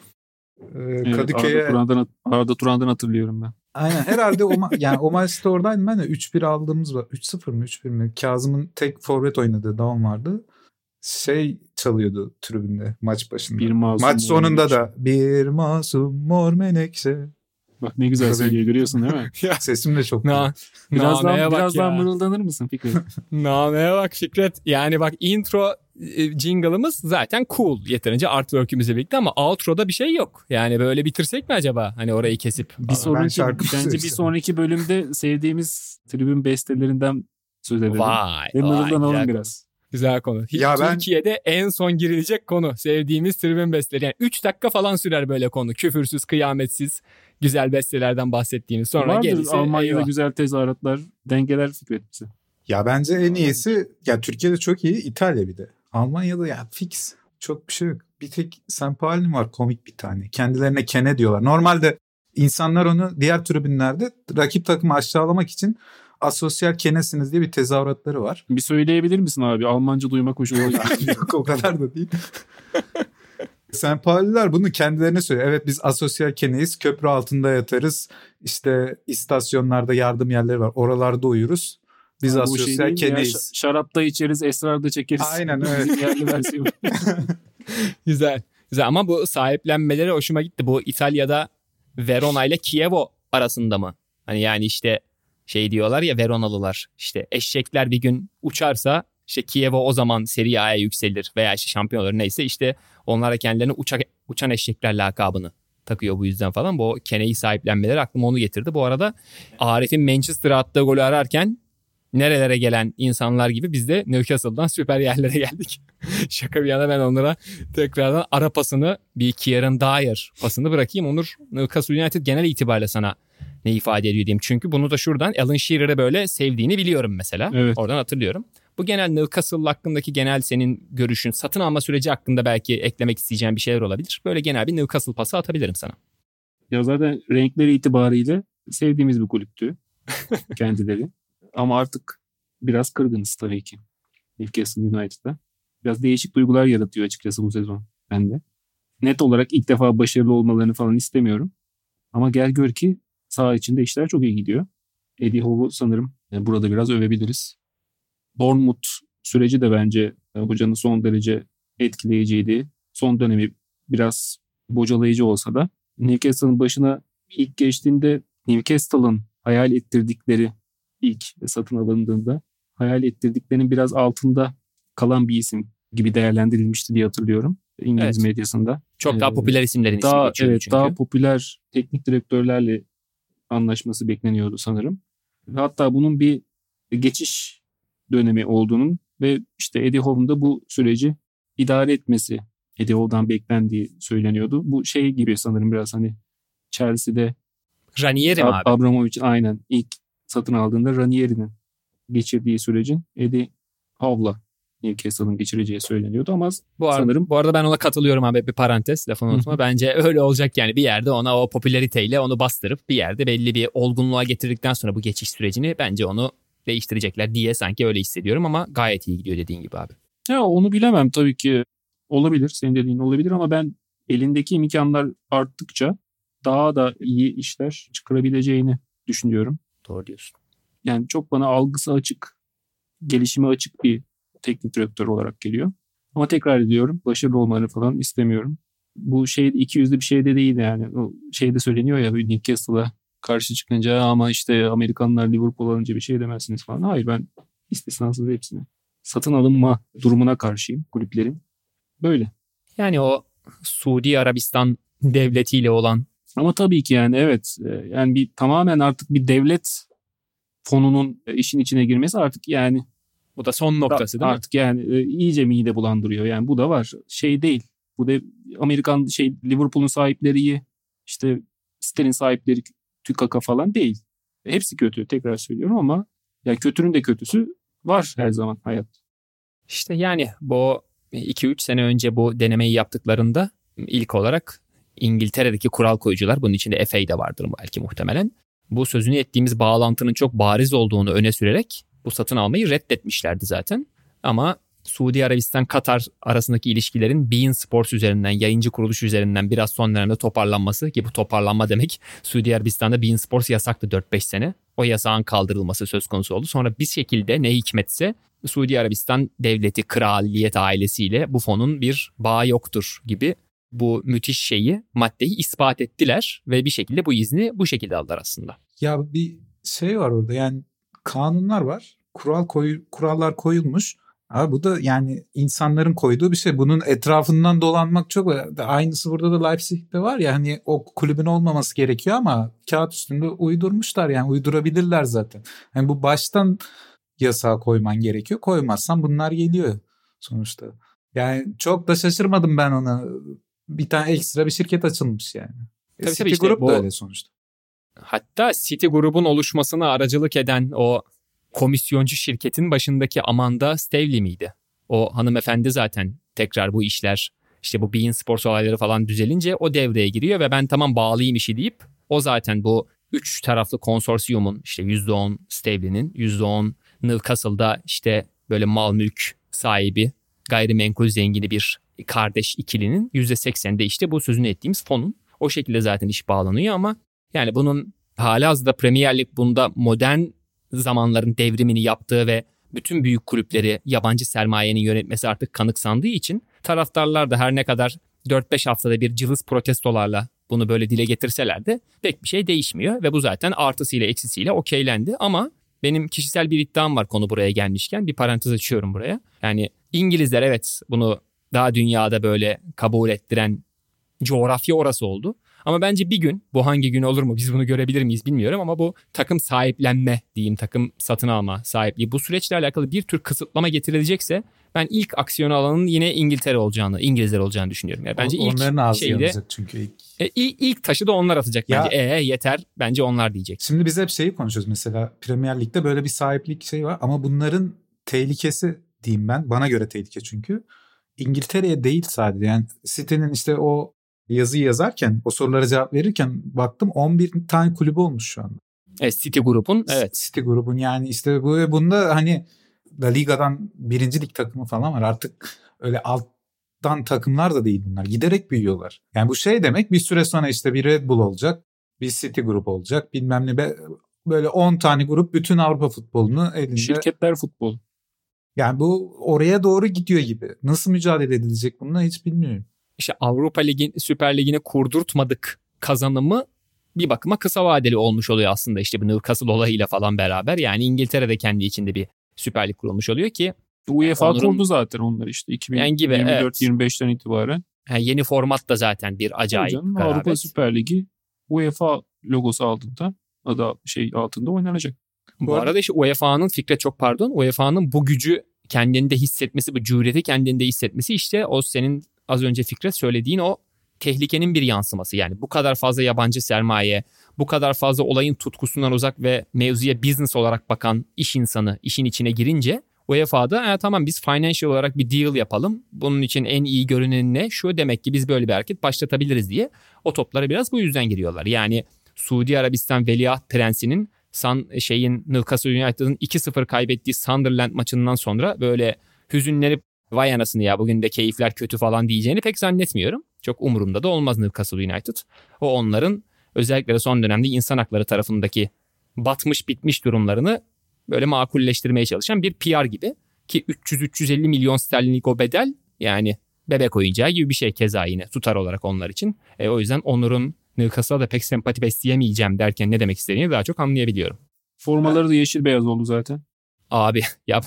e, evet, Kadıköy'e... Arda Turan'dan, Arda Turan'dan hatırlıyorum ben.
Aynen herhalde o ma- yani o maçta oradaydım ben de 3-1 aldığımız var. 3-0 mı 3-1 mi? Kazım'ın tek forvet oynadığı davam vardı şey çalıyordu tribünde maç başında. Bir masum maç sonunda da bir masum mor menekşe
Bak ne güzel söylüyor görüyorsun değil mi?
Sesim de çok
Na,
Biraz
nameye
daha,
bak
biraz
ya.
daha mırıldanır mısın Fikret?
Nameye bak Fikret. Yani bak intro e, jingle'ımız zaten cool yeterince artwork'ümüzle birlikte ama outro'da bir şey yok. Yani böyle bitirsek mi acaba? Hani orayı kesip.
Bir sonraki, bence bir sonraki bölümde sevdiğimiz tribün bestelerinden söz edelim.
Vay.
Ve
vay,
mırıldanalım biraz.
Güzel konu. Hiç
Ya ben-
Türkiye'de en son girilecek konu. Sevdiğimiz tribün besteleri. Yani 3 dakika falan sürer böyle konu. Küfürsüz, kıyametsiz, güzel bestelerden bahsettiğimiz. Sonra
Vardır
gerisi
Almanya'da
eyvah.
güzel tezahüratlar dengeler Fikret bize.
Ya bence en iyisi ya Türkiye'de çok iyi İtalya bir de. Almanya'da ya fix çok bir şey yok. Bir tek St. Pauli'nin var komik bir tane. Kendilerine kene diyorlar. Normalde insanlar onu diğer tribünlerde rakip takımı aşağılamak için asosyal kenesiniz diye bir tezahüratları var.
Bir söyleyebilir misin abi? Almanca duymak hoşuma gidiyor.
Yok o kadar da değil. St. Pauliler bunu kendilerine söylüyor. Evet biz asosyal keneyiz. Köprü altında yatarız. İşte istasyonlarda yardım yerleri var. Oralarda uyuruz. Biz
Bu şey
asosyal
ya?
keneyiz.
Ş- şarapta içeriz, esrarda çekeriz.
Aynen, evet.
Güzel. Güzel ama bu sahiplenmeleri hoşuma gitti. Bu İtalya'da Verona ile Chievo arasında mı? Hani yani işte şey diyorlar ya Veronalılar işte eşekler bir gün uçarsa işte Chievo o zaman Serie A'ya yükselir veya işte şampiyon olur neyse işte onlar da kendilerine uçak, uçan eşekler lakabını takıyor bu yüzden falan. Bu Kene'yi sahiplenmeleri aklıma onu getirdi. Bu arada Arif'in Manchester'a attığı golü ararken nerelere gelen insanlar gibi biz de Newcastle'dan süper yerlere geldik. Şaka bir yana ben onlara tekrardan ara pasını bir Kieran Dyer pasını bırakayım. Onur Newcastle United genel itibariyle sana ne ifade ediyor diyeyim. Çünkü bunu da şuradan Alan Shearer'ı böyle sevdiğini biliyorum mesela.
Evet.
Oradan hatırlıyorum. Bu genel Newcastle hakkındaki genel senin görüşün, satın alma süreci hakkında belki eklemek isteyeceğin bir şeyler olabilir. Böyle genel bir Newcastle pası atabilirim sana.
Ya zaten renkleri itibariyle sevdiğimiz bir kulüptü kendileri. Ama artık biraz kırgınız tabii ki. Newcastle United'da. Biraz değişik duygular yaratıyor açıkçası bu sezon bende. Net olarak ilk defa başarılı olmalarını falan istemiyorum. Ama gel gör ki saha içinde işler çok iyi gidiyor. Eddie Howe'u sanırım burada biraz övebiliriz. Bournemouth süreci de bence e, hocanın son derece etkileyiciydi. Son dönemi biraz bocalayıcı olsa da Newcastle'ın başına ilk geçtiğinde Newcastle'ın hayal ettirdikleri ilk satın alındığında hayal ettirdiklerinin biraz altında kalan bir isim gibi değerlendirilmişti diye hatırlıyorum İngiliz
Evet.
medyasında.
Çok daha
Ee,
popüler isimlerin ismi
Daha
geçiyor
evet
çünkü.
daha popüler teknik direktörlerle anlaşması bekleniyordu sanırım. Hatta bunun bir geçiş dönemi olduğunun ve işte Eddie Howe'un da bu süreci idare etmesi Eddie Howe'dan beklendiği söyleniyordu. Bu şey gibi sanırım biraz hani Chelsea'de
Ranieri mi
Ab-
abi?
Abramovich aynen ilk satın aldığında Ranieri'nin geçirdiği sürecin Eddie Howe'la Newcastle'ın geçireceği söyleniyordu ama
Bu, ar-
sanırım-
bu arada ben ona katılıyorum abi bir parantez lafını unutma. Bence öyle olacak yani bir yerde ona o popülariteyle onu bastırıp bir yerde belli bir olgunluğa getirdikten sonra bu geçiş sürecini bence onu değiştirecekler diye sanki öyle hissediyorum ama gayet iyi gidiyor dediğin gibi abi.
Ya onu bilemem tabii ki olabilir. Senin dediğin olabilir ama ben elindeki imkanlar arttıkça daha da iyi işler çıkarabileceğini düşünüyorum.
Doğru diyorsun.
Yani çok bana algısı açık, gelişime açık bir teknik direktör olarak geliyor. Ama tekrar ediyorum başarılı olmalarını falan istemiyorum. Bu şey iki yüzlü bir şey de değil yani. O şeyde söyleniyor ya Newcastle'a karşı çıkınca ama işte Amerikanlar Liverpool alınca bir şey demezsiniz falan. Hayır ben istisnasız hepsini satın alınma durumuna karşıyım kulüplerin. Böyle.
Yani o Suudi Arabistan devletiyle olan
Ama tabii ki yani evet e, yani bir tamamen artık bir devlet fonunun e, işin içine girmesi artık yani
bu da son noktası değil mi?
artık yani e, iyice mide bulandırıyor. Yani bu da var. Şey değil. Bu da Amerikan şey Liverpool'un sahipleri iyi. İşte City'nin sahipleri tükaka falan değil. Hepsi kötü tekrar söylüyorum ama yani kötünün de kötüsü var her zaman hayat.
İşte yani bu 2-3 sene önce bu denemeyi yaptıklarında ilk olarak İngiltere'deki kural koyucular bunun içinde FA de vardır belki muhtemelen. Bu sözünü ettiğimiz bağlantının çok bariz olduğunu öne sürerek bu satın almayı reddetmişlerdi zaten. Ama Suudi Arabistan Katar arasındaki ilişkilerin Bein Sports üzerinden, yayıncı kuruluş üzerinden biraz son dönemde toparlanması ki bu toparlanma demek Suudi Arabistan'da Bein Sports yasaktı 4-5 sene. O yasağın kaldırılması söz konusu oldu. Sonra bir şekilde ne hikmetse Suudi Arabistan devleti, kraliyet ailesiyle bu fonun bir bağı yoktur gibi bu müthiş şeyi, maddeyi ispat ettiler ve bir şekilde bu izni bu şekilde aldılar aslında.
Ya bir şey var orada yani kanunlar var. Kural koy, kurallar koyulmuş. Abi bu da yani insanların koyduğu bir şey. Bunun etrafından dolanmak çok aynısı burada da Leipzig'te var ya hani o kulübün olmaması gerekiyor ama kağıt üstünde uydurmuşlar yani uydurabilirler zaten. Yani bu baştan yasağı koyman gerekiyor. Koymazsan bunlar geliyor sonuçta. Yani çok da şaşırmadım ben ona. Bir tane ekstra bir şirket açılmış yani.
Tabii,
City
tabii işte
Group
bu,
da öyle sonuçta.
Hatta City grubun oluşmasına aracılık eden o komisyoncu şirketin başındaki Amanda Stavely miydi? O hanımefendi zaten tekrar bu işler işte bu Bein Sports olayları falan düzelince o devreye giriyor ve ben tamam bağlıyım işi deyip o zaten bu üç taraflı konsorsiyumun işte %10 Stavely'nin %10 Newcastle'da işte böyle mal mülk sahibi gayrimenkul zengini bir kardeş ikilinin %80'de işte bu sözünü ettiğimiz fonun o şekilde zaten iş bağlanıyor ama yani bunun halihazırda Premier Lig bunda modern zamanların devrimini yaptığı ve bütün büyük kulüpleri yabancı sermayenin yönetmesi artık kanıksandığı için taraftarlar da her ne kadar 4-5 haftada bir cılız protestolarla bunu böyle dile getirseler de pek bir şey değişmiyor ve bu zaten artısıyla eksisiyle okeylendi ama benim kişisel bir iddiam var konu buraya gelmişken bir parantez açıyorum buraya. Yani İngilizler evet bunu daha dünyada böyle kabul ettiren coğrafya orası oldu. Ama bence bir gün bu hangi gün olur mu biz bunu görebilir miyiz bilmiyorum ama bu takım sahiplenme diyeyim takım satın alma sahipliği bu süreçle alakalı bir tür kısıtlama getirilecekse ben ilk aksiyon alanın yine İngiltere olacağını, İngilizler olacağını düşünüyorum. Yani bence ilk
Onların
şeyde,
çünkü ilk.
E, ilk, ilk taşı da onlar atacak
Ya-
bence. E yeter bence onlar diyecek.
Şimdi biz hep şeyi konuşuyoruz mesela Premier Lig'de böyle bir sahiplik şey var ama bunların tehlikesi diyeyim ben. Bana göre tehlike çünkü. İngiltere'ye değil sadece yani City'nin işte o yazıyı yazarken o sorulara cevap verirken baktım 11 tane kulübü olmuş şu anda.
E, City grubun evet.
City grubun yani işte bu bunda hani La Liga'dan birinci lig takımı falan var artık öyle alttan takımlar da değil bunlar giderek büyüyorlar. Yani bu şey demek bir süre sonra işte bir Red Bull olacak bir City grup olacak bilmem ne be- böyle 10 tane grup bütün Avrupa futbolunu elinde.
Şirketler futbol.
Yani bu oraya doğru gidiyor gibi. Nasıl mücadele edilecek bununla hiç bilmiyorum.
İşte Avrupa Ligi Süper Ligi'ni kurdurtmadık kazanımı bir bakıma kısa vadeli olmuş oluyor aslında işte bu Newcastle olayıyla falan beraber. Yani İngiltere'de kendi içinde bir Süper Lig kurulmuş oluyor ki
UEFA
Onların-
kurdu zaten onlar işte
Yani gibi,
2024-25'ten itibaren.
ha, yeni format da zaten bir acayip
Canım,
garabet.
Avrupa Süper Ligi UEFA logosu altında adı şey altında oynanacak.
Bu
Bu arada-
arada işte UEFA'nın fikre çok pardon UEFA'nın bu gücü kendinde hissetmesi bu cüreti kendinde hissetmesi işte o senin az önce Fikret söylediğin o tehlikenin bir yansıması. Yani bu kadar fazla yabancı sermaye, bu kadar fazla olayın tutkusundan uzak ve mevzuya business olarak bakan iş insanı işin içine girince UEFA'da "Ha, tamam biz financial olarak bir deal yapalım. Bunun için en iyi görünen ne? Şu demek ki biz böyle bir hareket başlatabiliriz diye o toplara biraz bu yüzden giriyorlar. Yani Suudi Arabistan Veliaht Prensi'nin San şeyin Newcastle United'ın 2-0 kaybettiği Sunderland maçından sonra böyle hüzünlenip vay anasını ya bugün de keyifler kötü falan diyeceğini pek zannetmiyorum. Çok umurumda da olmaz Newcastle United. O onların özellikle de son dönemde insan hakları tarafındaki batmış bitmiş durumlarını böyle makulleştirmeye çalışan bir PR gibi. Ki 300-350 milyon sterlinlik o bedel yani bebek oyuncağı gibi bir şey keza yine tutar olarak onlar için. E, o yüzden Onur'un Newcastle'a da pek sempati besleyemeyeceğim derken ne demek istediğini daha çok anlayabiliyorum.
Formaları da yeşil beyaz oldu zaten.
Abi ya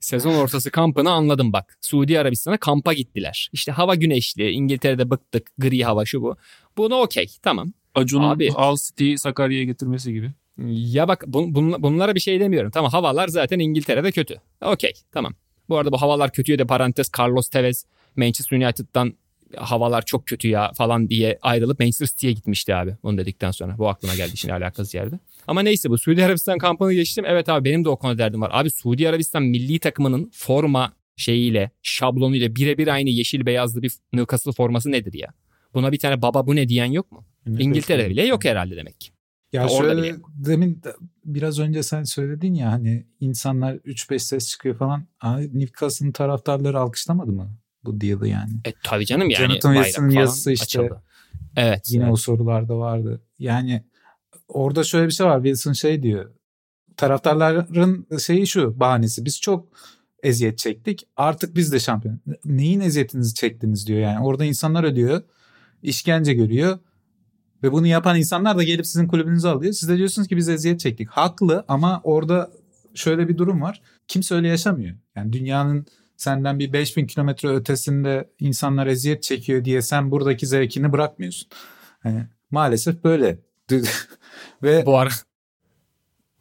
sezon ortası kampını anladım bak. Suudi Arabistan'a kampa gittiler. İşte hava güneşli, İngiltere'de bıktık, gri hava şu bu. Bunu okey tamam.
Acun'un
Abi.
Al City'yi Sakarya'ya getirmesi gibi.
Ya bak bun- bun- bunlara bir şey demiyorum. Tamam havalar zaten İngiltere'de kötü. Okey tamam. Bu arada bu havalar kötüye de parantez Carlos Tevez Manchester United'dan havalar çok kötü ya falan diye ayrılıp Manchester City'ye gitmişti abi. Onu dedikten sonra. Bu aklıma geldi şimdi alakasız yerde. Ama neyse bu Suudi Arabistan kampını geçtim. Evet abi benim de o konuda derdim var. Abi Suudi Arabistan milli takımının forma şeyiyle, şablonuyla birebir aynı yeşil beyazlı bir Newcastle forması nedir ya? Buna bir tane baba bu ne diyen yok mu? İngiltere'de bile yok herhalde demek ki.
Ya
Ya orada
şöyle
bile.
demin de- biraz önce sen söyledin ya hani insanlar 3-5 ses çıkıyor falan. Newcastle'ın taraftarları alkışlamadı mı bu deal'ı yani?
E tabii canım yani.
Jonathan Wilson'ın yazısı işte.
açıldı. Evet.
Yine
evet.
o sorularda vardı. Yani orada şöyle bir şey var. Wilson şey diyor. Taraftarların şeyi şu bahanesi. Biz çok eziyet çektik. Artık biz de şampiyon. Neyin eziyetinizi çektiniz diyor yani. Orada insanlar ödüyor. işkence görüyor. Ve bunu yapan insanlar da gelip sizin kulübünüzü alıyor. Siz de diyorsunuz ki biz eziyet çektik. Haklı ama orada şöyle bir durum var. Kimse öyle yaşamıyor. Yani dünyanın senden bir 5000 kilometre ötesinde insanlar eziyet çekiyor diye sen buradaki zevkini bırakmıyorsun. Hani maalesef böyle. Ve
Bu ara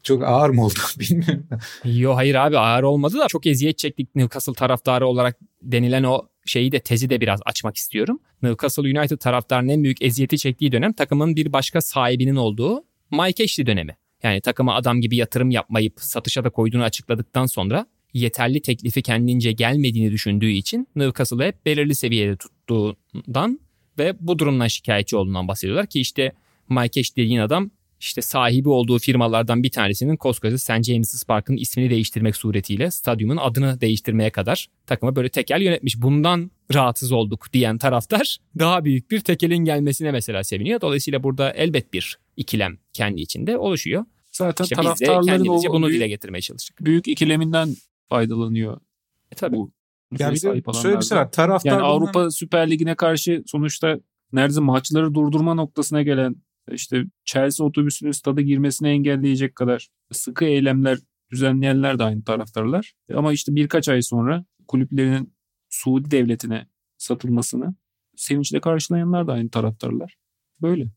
çok ağır mı oldu bilmiyorum.
Yo hayır abi ağır olmadı da çok eziyet çektik Newcastle taraftarı olarak denilen o şeyi de tezi de biraz açmak istiyorum. Newcastle United taraftarının en büyük eziyeti çektiği dönem takımın bir başka sahibinin olduğu Mike Ashley dönemi. Yani takıma adam gibi yatırım yapmayıp satışa da koyduğunu açıkladıktan sonra yeterli teklifi kendince gelmediğini düşündüğü için Newcastle'ı hep belirli seviyede tuttuğundan ve bu durumdan şikayetçi olduğundan bahsediyorlar ki işte Mike Ashley dediğin adam işte sahibi olduğu firmalardan bir tanesinin koskoca St. James's Park'ın ismini değiştirmek suretiyle stadyumun adını değiştirmeye kadar takımı böyle tekel yönetmiş. Bundan rahatsız olduk diyen taraftar daha büyük bir tekelin gelmesine mesela seviniyor. Dolayısıyla burada elbet bir ikilem kendi içinde oluşuyor.
Zaten
İşte biz de
taraftarların
kendimizce
o
bunu
büyük,
dile getirmeye çalıştık.
büyük ikileminden faydalanıyor
E tabii.
bu.
Ya bir de şöyle bir şey var. Taraftar
Yani
bunların-
Avrupa Süper Ligi'ne karşı sonuçta neredeyse maçları durdurma noktasına gelen işte Chelsea otobüsünün stada girmesini engelleyecek kadar sıkı eylemler düzenleyenler de aynı taraftarlar. Ama işte birkaç ay sonra kulüplerinin Suudi devletine satılmasını sevinçle karşılayanlar da aynı taraftarlar. Böyle.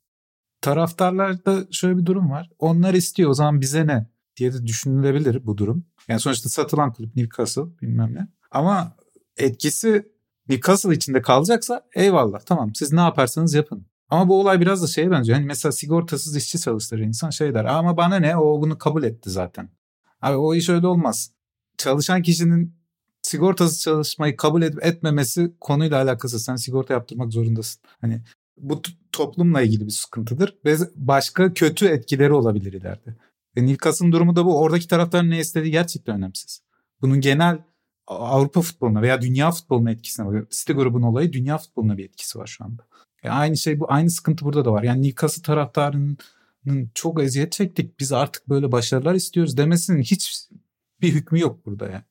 taraftarlarda şöyle bir durum var. Onlar istiyor o zaman bize ne diye de düşünülebilir bu durum. Yani sonuçta satılan kulüp Newcastle bilmem ne. Ama etkisi Newcastle içinde kalacaksa eyvallah tamam siz ne yaparsanız yapın. Ama bu olay biraz da şeye benziyor. Hani mesela sigortasız işçi çalıştırır insan şey der. Ama bana ne o bunu kabul etti zaten. Abi o iş öyle olmaz. Çalışan kişinin sigortasız çalışmayı kabul edip etmemesi konuyla alakası. Sen sigorta yaptırmak zorundasın. Hani bu toplumla ilgili bir sıkıntıdır ve başka kötü etkileri olabilir ileride. Ve Newcastle'ın durumu da bu. Oradaki taraftarın ne istediği gerçekten önemsiz. Bunun genel Avrupa futboluna veya dünya futboluna etkisine var. City grubun olayı dünya futboluna bir etkisi var şu anda. E aynı şey bu aynı sıkıntı burada da var. Yani Newcastle taraftarının çok eziyet çektik. Biz artık böyle başarılar istiyoruz demesinin hiç bir hükmü yok burada yani.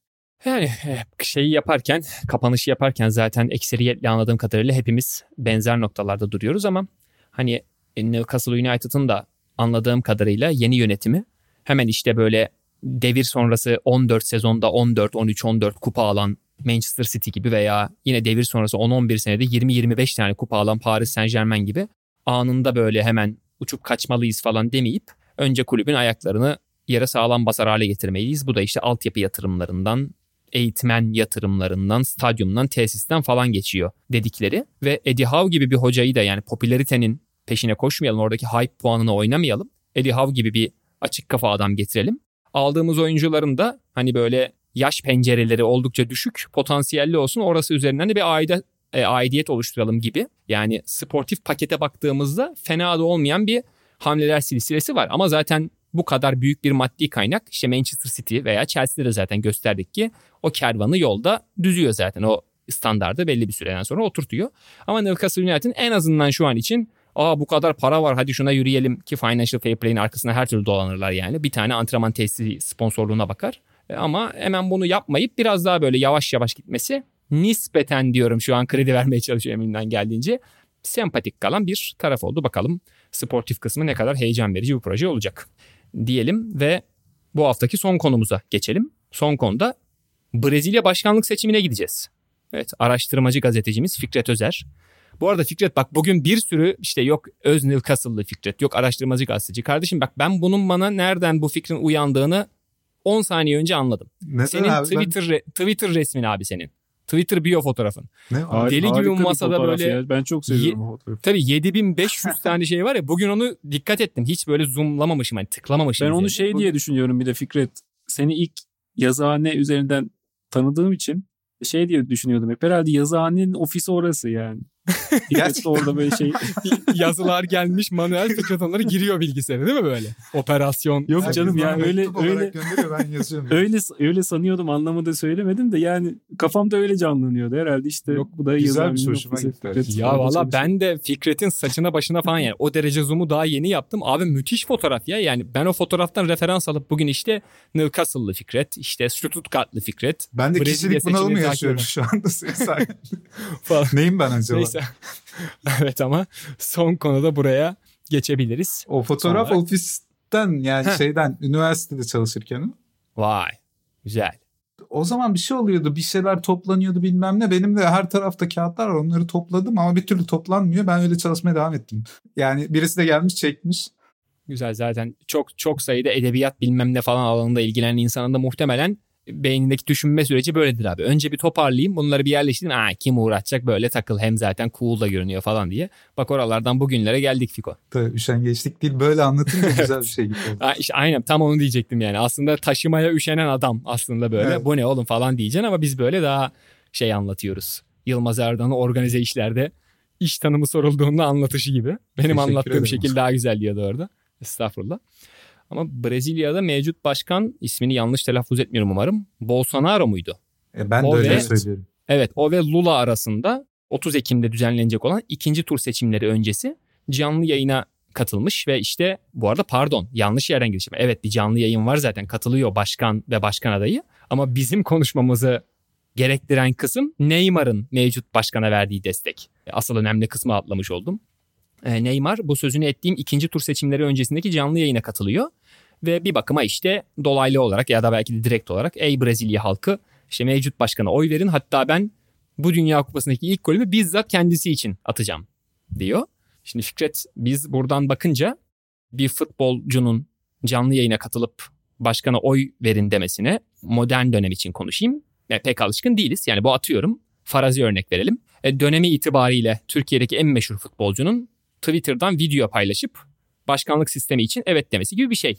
Yani eh, şeyi yaparken, kapanışı yaparken zaten ekseriyetle anladığım kadarıyla hepimiz benzer noktalarda duruyoruz ama hani e, Newcastle United'ın da anladığım kadarıyla yeni yönetimi hemen işte böyle devir sonrası 14 sezonda 14, 13, 14 kupa alan Manchester City gibi veya yine devir sonrası 10-11 senede 20-25 tane kupa alan Paris Saint Germain gibi anında böyle hemen uçup kaçmalıyız falan demeyip önce kulübün ayaklarını yere sağlam basar hale getirmeliyiz. Bu da işte altyapı yatırımlarından, eğitmen yatırımlarından, stadyumdan, tesisten falan geçiyor dedikleri. Ve Eddie Howe gibi bir hocayı da yani popülaritenin peşine koşmayalım, oradaki hype puanını oynamayalım. Eddie Howe gibi bir açık kafa adam getirelim. Aldığımız oyuncuların da hani böyle yaş pencereleri oldukça düşük, potansiyelli olsun. Orası üzerinden de bir aide, e, aidiyet oluşturalım gibi. Yani sportif pakete baktığımızda fena da olmayan bir hamleler silsilesi var. Ama zaten bu kadar büyük bir maddi kaynak işte Manchester City veya Chelsea'de de zaten gösterdik ki o kervanı yolda düzüyor zaten. O standardı belli bir süreden sonra oturtuyor. Ama Newcastle United'in en azından şu an için aa bu kadar para var hadi şuna yürüyelim ki Financial Fair Play'in arkasına her türlü dolanırlar yani. Bir tane antrenman tesisi sponsorluğuna bakar. E, Ama hemen bunu yapmayıp biraz daha böyle yavaş yavaş gitmesi nispeten diyorum şu an kredi vermeye çalışıyorum elimden geldiğince sempatik kalan bir taraf oldu. Bakalım sportif kısmı ne kadar heyecan verici bir proje olacak diyelim ve bu haftaki son konumuza geçelim. Son konuda Brezilya başkanlık seçimine gideceğiz. Evet araştırmacı gazetecimiz Fikret Özer. Bu arada Fikret bak bugün bir sürü işte yok öz Newcastle'lı Fikret yok araştırmacı gazeteci. Kardeşim bak ben bunun bana nereden bu fikrin uyandığını 10 saniye önce anladım.
Neden
Senin
abi? Ben-
Twitter re- Twitter resmin abi senin. Twitter bio fotoğrafın.
Ne?
Har-
Deli gibi masada böyle-
ya. Ben çok seviyorum o fotoğrafı.
Tabii 7500 tane şey var ya bugün onu dikkat ettim. Hiç böyle zoomlamamışım hani tıklamamışım.
Ben onu şey diye düşünüyorum bir de Fikret. Seni ilk yazıhane üzerinden tanıdığım için şey diye düşünüyordum hep. Herhalde yazıhanenin ofisi orası yani. De orada böyle şey.
yazılar gelmiş manuel Fikret onları giriyor bilgisayara değil mi böyle? Operasyon.
Yok canım ya öyle öyle
gönderiyor ben yazıyorum.
öyle öyle sanıyordum anlamında söylemedim de yani kafamda öyle canlanıyordu herhalde işte
Yok,
bu da
güzel bir hoşuma gitti.
Ya valla ben de Fikret'in saçına başına falan yani o derece zoom'u daha yeni yaptım. Abi müthiş fotoğraf ya yani ben o fotoğraftan referans alıp bugün işte Newcastle'lı Fikret, işte Stuttgart'lı Fikret
Ben de
Brezilya
kişilik bunalımı yaşıyorum şu anda. Neyim ben acaba?
Neyse evet ama son konuda buraya geçebiliriz.
O fotoğraf
Sonra-
ofisten yani
Heh.
şeyden üniversitede çalışırken.
Vay. Güzel.
O zaman bir şey oluyordu. Bir şeyler toplanıyordu bilmem ne. Benim de her tarafta kağıtlar var. Onları topladım ama bir türlü toplanmıyor. Ben öyle çalışmaya devam ettim. Yani birisi de gelmiş çekmiş.
Güzel zaten çok çok sayıda edebiyat bilmem ne falan alanında ilgilenen insanın da muhtemelen beynindeki düşünme süreci böyledir abi. Önce bir toparlayayım bunları bir yerleştireyim. Aa, kim uğraşacak böyle takıl hem zaten cool da görünüyor falan diye. Bak oralardan bugünlere geldik Fiko.
Tabii üşengeçlik değil. Böyle anlatınca güzel bir şey gibi oldu.
İşte aynen tam onu diyecektim yani. Aslında taşımaya üşenen adam aslında böyle.
Evet.
Bu ne oğlum falan diyeceksin ama biz böyle daha şey anlatıyoruz. Yılmaz Erdoğan'ı organize işlerde iş tanımı sorulduğunda anlatışı gibi. Benim
Teşekkür
anlattığım
ederim.
şekil daha güzel diyordu orada. Estağfurullah. Ama Brezilya'da mevcut başkan ismini yanlış telaffuz etmiyorum umarım. Bolsonaro muydu?
E ben de
O
öyle
ve-
söylüyorum.
Evet o ve Lula arasında 30 Ekim'de düzenlenecek olan ikinci tur seçimleri öncesi canlı yayına katılmış ve işte bu arada pardon yanlış yerden girişim. Evet bir canlı yayın var zaten katılıyor başkan ve başkan adayı ama bizim konuşmamızı gerektiren kısım Neymar'ın mevcut başkana verdiği destek. Asıl önemli kısmı atlamış oldum. Ee, Neymar bu sözünü ettiğim ikinci tur seçimleri öncesindeki canlı yayına katılıyor ve bir bakıma işte dolaylı olarak ya da belki de direkt olarak ey Brezilya halkı işte mevcut başkana oy verin hatta ben bu Dünya Kupası'ndaki ilk golümü bizzat kendisi için atacağım diyor. Şimdi Fikret biz buradan bakınca bir futbolcunun canlı yayına katılıp başkana oy verin demesine modern dönem için konuşayım. E, pek alışkın değiliz. Yani bu atıyorum. Farazi örnek verelim. E, dönemi itibariyle Türkiye'deki en meşhur futbolcunun Twitter'dan video paylaşıp başkanlık sistemi için evet demesi gibi bir şey.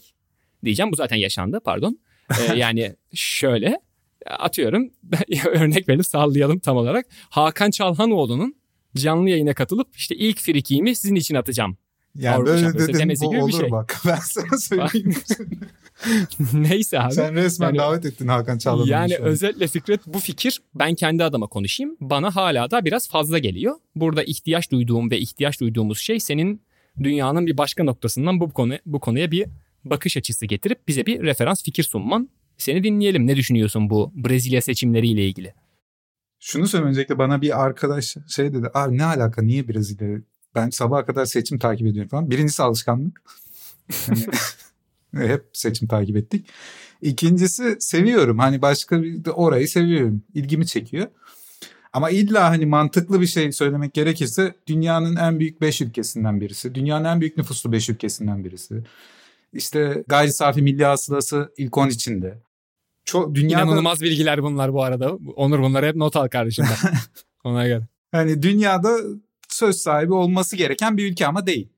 Diyeceğim bu zaten yaşandı pardon. E, yani şöyle atıyorum örnek verip sallayalım tam olarak. Hakan Çalhanoğlu'nun canlı yayına katılıp işte ilk frikiğimi sizin için atacağım.
Yani
Avrupa
böyle dedin
demesi gibi bir şey.
bak. Ben sana söyleyeyim.
Neyse abi.
Sen resmen
Yani-
davet ettin Hakan Çağlaman'ı.
Yani özetle Fikret bu fikir ben kendi adıma konuşayım. Bana hala da biraz fazla geliyor. Burada ihtiyaç duyduğum ve ihtiyaç duyduğumuz şey senin dünyanın bir başka noktasından bu konu bu konuya bir bakış açısı getirip bize bir referans fikir sunman. Seni dinleyelim. Ne düşünüyorsun bu Brezilya seçimleriyle ilgili?
Şunu söyleyeyim öncelikle bana bir arkadaş şey dedi. Abi ne alaka niye Brezilya? Ben sabaha kadar seçim takip ediyorum falan. Birincisi alışkanlık. Hani hep seçim takip ettik. İkincisi seviyorum. Hani başka bir de orayı seviyorum. İlgimi çekiyor. Ama illa hani mantıklı bir şey söylemek gerekirse dünyanın en büyük 5 ülkesinden birisi. Dünyanın en büyük nüfuslu 5 ülkesinden birisi. İşte gayri safi milli hasılası ilk 10 içinde. Çok dünyada
İnanılmaz bilgiler bunlar bu arada. Onur bunları hep not al kardeşim. Ona göre.
Hani dünyada söz sahibi olması gereken bir ülke ama değil.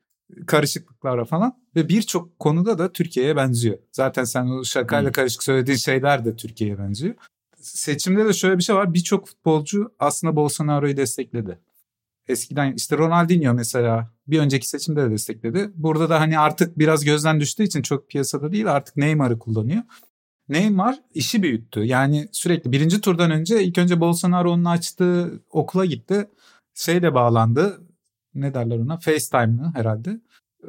Karışıklıklara falan ve birçok konuda da Türkiye'ye benziyor. Zaten sen o şakayla karışık söylediğin şeyler de Türkiye'ye benziyor. Seçimde de şöyle bir şey var. Birçok futbolcu aslında Bolsonaro'yu destekledi. Eskiden işte Ronaldinho mesela bir önceki seçimde de destekledi. Burada da hani artık biraz gözden düştüğü için çok piyasada değil artık Neymar'ı kullanıyor. Neymar işi büyüttü. Yani sürekli birinci turdan önce ilk önce Bolsonaro'nun açtığı okula gitti. Şeyle bağlandı. Ne derler ona? FaceTime'lı herhalde.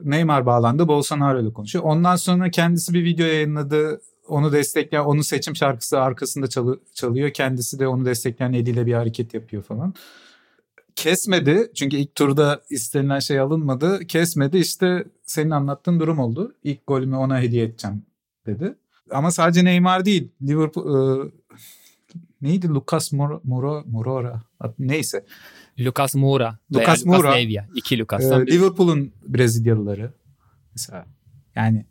Neymar bağlandı. Bolsonaro ile konuşuyor. Ondan sonra kendisi bir video yayınladı. Onu destekleyen, onun seçim şarkısı arkasında çalı- çalıyor. Kendisi de onu destekleyen eliyle bir hareket yapıyor falan. Kesmedi. Çünkü ilk turda istenilen şey alınmadı. Kesmedi. İşte senin anlattığın durum oldu. İlk golümü ona hediye edeceğim dedi. Ama sadece Neymar değil. Liverpool e, neydi Lucas Mor- Moro Morora neyse.
Lucas Moura. veya
Lucas
Lucas
Moura.
Leiva. İki
Ee,
Lucas'tan biri.
Liverpool'un Brezilyalıları mesela. Yani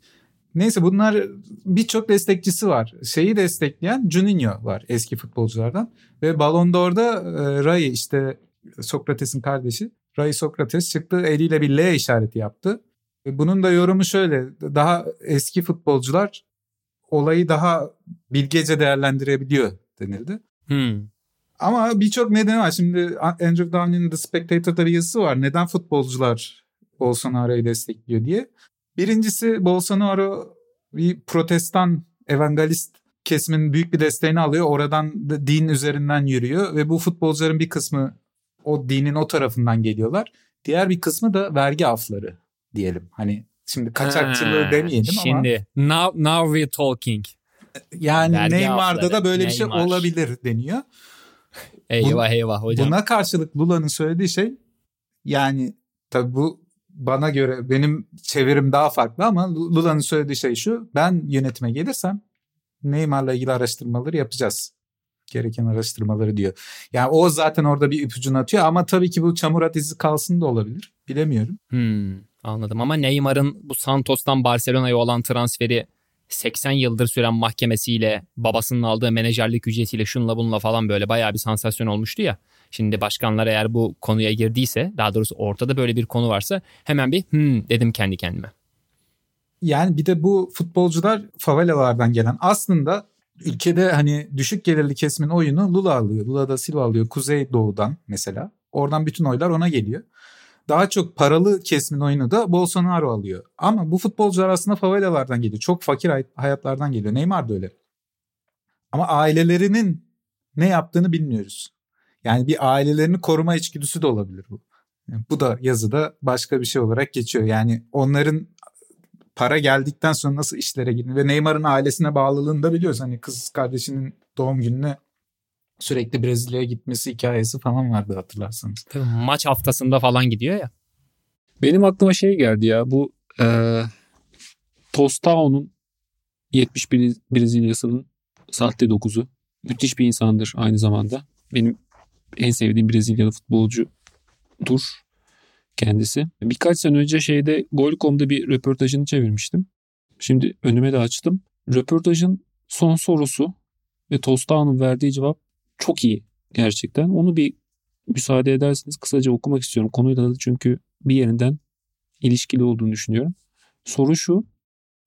neyse bunlar birçok destekçisi var. Şeyi destekleyen Juninho var eski futbolculardan ve Ballon d'Or'da e, Rai işte Sokrates'in kardeşi Rai Sokrates çıktı eliyle bir L işareti yaptı. Ve Bunun da yorumu şöyle daha eski futbolcular olayı daha bilgece değerlendirebiliyor denildi.
Hmm.
Ama birçok nedeni var. Şimdi Andrew Downey'nin The Spectator'da bir yazısı var. Neden futbolcular Bolsonaro'yu destekliyor diye. Birincisi Bolsonaro bir protestan evangelist kesimin büyük bir desteğini alıyor. Oradan da din üzerinden yürüyor ve bu futbolcuların bir kısmı o dinin o tarafından geliyorlar. Diğer bir kısmı da vergi afları diyelim. Hani şimdi kaçakçılığı
Ha,
demeyelim ama
Şimdi now, now we're talking.
yani
Vergi
Neymar'da
afları,
da böyle bir şey
Neymar.
olabilir deniyor.
Eyvah eyvah hocam.
Buna karşılık Lula'nın söylediği şey Yani tabii bu bana göre benim çevirim daha farklı ama Lula'nın söylediği şey şu. Ben yönetime gelirsem Neymar'la ilgili araştırmaları yapacağız. Gereken araştırmaları diyor. Yani o zaten orada bir ipucunu atıyor ama tabii ki bu çamur at izi kalsın da olabilir. Bilemiyorum.
Hmm, anladım ama Neymar'ın bu Santos'tan Barcelona'ya olan transferi 80 yıldır süren mahkemesiyle babasının aldığı menajerlik ücretiyle şunla bununla falan böyle bayağı bir sansasyon olmuştu ya. Şimdi başkanlar eğer bu konuya girdiyse daha doğrusu ortada böyle bir konu varsa hemen bir hmm dedim kendi kendime.
Yani bir de bu futbolcular favelalardan gelen aslında ülkede hani düşük gelirli kesimin oyunu Lula alıyor. Lula da Silva alıyor Kuzey Doğu'dan mesela. Oradan bütün oylar ona geliyor. Daha çok paralı kesimin oyunu da Bolsonaro alıyor. Ama bu futbolcular aslında favelalardan geliyor. Çok fakir hayatlardan geliyor. Neymar da öyle. Ama ailelerinin ne yaptığını bilmiyoruz. Yani bir ailelerini koruma içgüdüsü de olabilir bu. Yani bu da yazıda başka bir şey olarak geçiyor. Yani onların para geldikten sonra nasıl işlere girdiğini ve Neymar'ın ailesine bağlılığını da biliyoruz. Hani kız kardeşinin doğum gününe sürekli Brezilya'ya gitmesi hikayesi falan vardı hatırlarsanız.
Tabii maç haftasında falan gidiyor ya.
Benim aklıma şey geldi ya bu e, Tostao'nun 71 Brezilya'sının sahte dokuzu. Müthiş bir insandır aynı zamanda. Benim en sevdiğim Brezilyalı futbolcudur kendisi. Birkaç sene önce şeyde Gol.com'da bir röportajını çevirmiştim. Şimdi önüme de açtım. Röportajın son sorusu ve Tostağ'ın verdiği cevap çok iyi gerçekten. Onu bir müsaade ederseniz kısaca okumak istiyorum. Konuyla da çünkü bir yerinden ilişkili olduğunu düşünüyorum. Soru şu.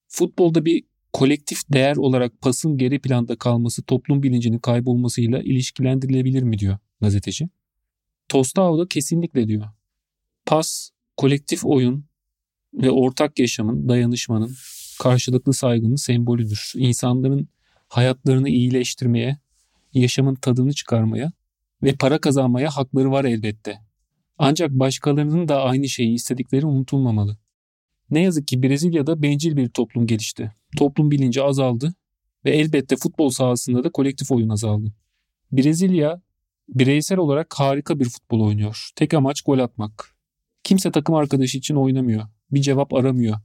Futbolda bir kolektif değer olarak pasın geri planda kalması toplum bilincinin kaybolmasıyla ilişkilendirilebilir mi diyor gazeteci. Tostao da kesinlikle diyor. Pas, kolektif oyun ve ortak yaşamın, dayanışmanın, karşılıklı saygının sembolüdür. İnsanların hayatlarını iyileştirmeye, yaşamın tadını çıkarmaya ve para kazanmaya hakları var elbette. Ancak başkalarının da aynı şeyi istedikleri unutulmamalı. Ne yazık ki Brezilya'da bencil bir toplum gelişti. Toplum bilinci azaldı ve elbette futbol sahasında da kolektif oyun azaldı. Brezilya bireysel olarak harika bir futbol oynuyor. Tek amaç gol atmak. Kimse takım arkadaşı için oynamıyor. Bir cevap aramıyor.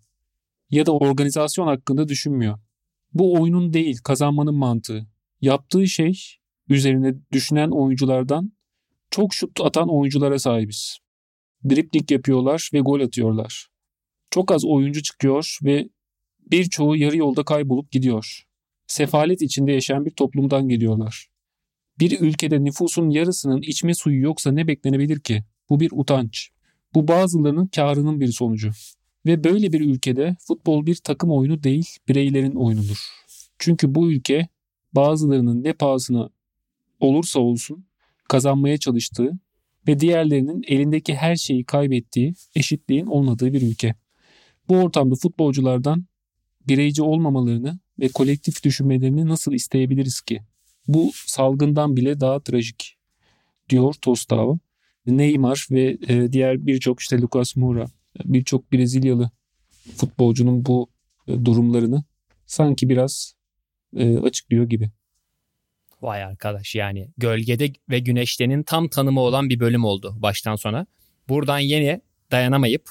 Ya da organizasyon hakkında düşünmüyor. Bu oyunun değil, kazanmanın mantığı. Yaptığı şey üzerine düşünen oyunculardan çok şut atan oyunculara sahibiz. Dripling yapıyorlar ve gol atıyorlar. Çok az oyuncu çıkıyor ve birçoğu yarı yolda kaybolup gidiyor. Sefalet içinde yaşayan bir toplumdan geliyorlar. Bir ülkede nüfusun yarısının içme suyu yoksa ne beklenebilir ki? Bu bir utanç. Bu bazılarının karının bir sonucu. Ve böyle bir ülkede futbol bir takım oyunu değil, bireylerin oyunudur. Çünkü bu ülke bazılarının ne pahasına olursa olsun kazanmaya çalıştığı ve diğerlerinin elindeki her şeyi kaybettiği, eşitliğin olmadığı bir ülke. Bu ortamda futbolculardan bireyci olmamalarını ve kolektif düşünmelerini nasıl isteyebiliriz ki? Bu salgından bile daha trajik diyor Tostao. Neymar ve e, diğer birçok işte Lucas Moura, birçok Brezilyalı futbolcunun bu e, durumlarını sanki biraz e, açıklıyor gibi.
Vay arkadaş yani gölgede ve güneştenin tam tanımı olan bir bölüm oldu baştan sona. Buradan yine dayanamayıp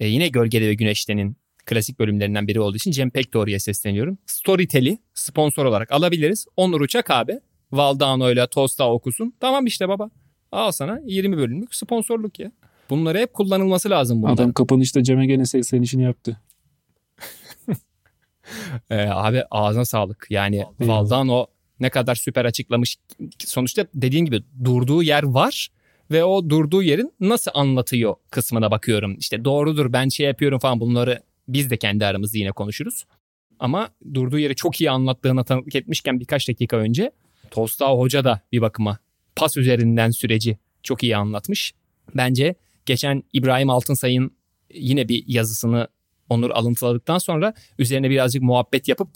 e, yine gölgede ve güneştenin klasik bölümlerinden biri olduğu için Cem Pekdoğru'ya sesleniyorum. Storytel'i sponsor olarak alabiliriz. Onur Uçak abi Valdano ile Tosta okusun. Tamam işte baba. Al sana 20 bölümlük sponsorluk ya. Bunları hep kullanılması lazım bunlar.
Adam kapanışta Cem'e gene seslenişini yaptı.
Ee, abi ağzına sağlık. Yani. Valdano ne kadar süper açıklamış. Sonuçta dediğin gibi durduğu yer var ve o durduğu yerin nasıl anlatıyor kısmına bakıyorum. İşte doğrudur ben şey yapıyorum falan bunları biz de kendi aramızda yine konuşuruz. Ama durduğu yeri çok iyi anlattığına tanıklık etmişken birkaç dakika önce Tostao Hoca da bir bakıma pas üzerinden süreci çok iyi anlatmış. Bence geçen İbrahim Altınsay'ın yine bir yazısını Onur alıntıladıktan sonra üzerine birazcık muhabbet yapıp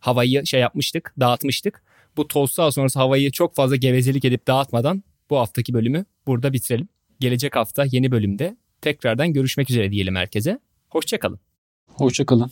havayı şey yapmıştık, dağıtmıştık. Bu Tostao sonrası havayı çok fazla gevezelik edip dağıtmadan bu haftaki bölümü burada bitirelim. Gelecek hafta yeni bölümde tekrardan görüşmek üzere diyelim herkese. Hoşçakalın.
Hoşçakalın.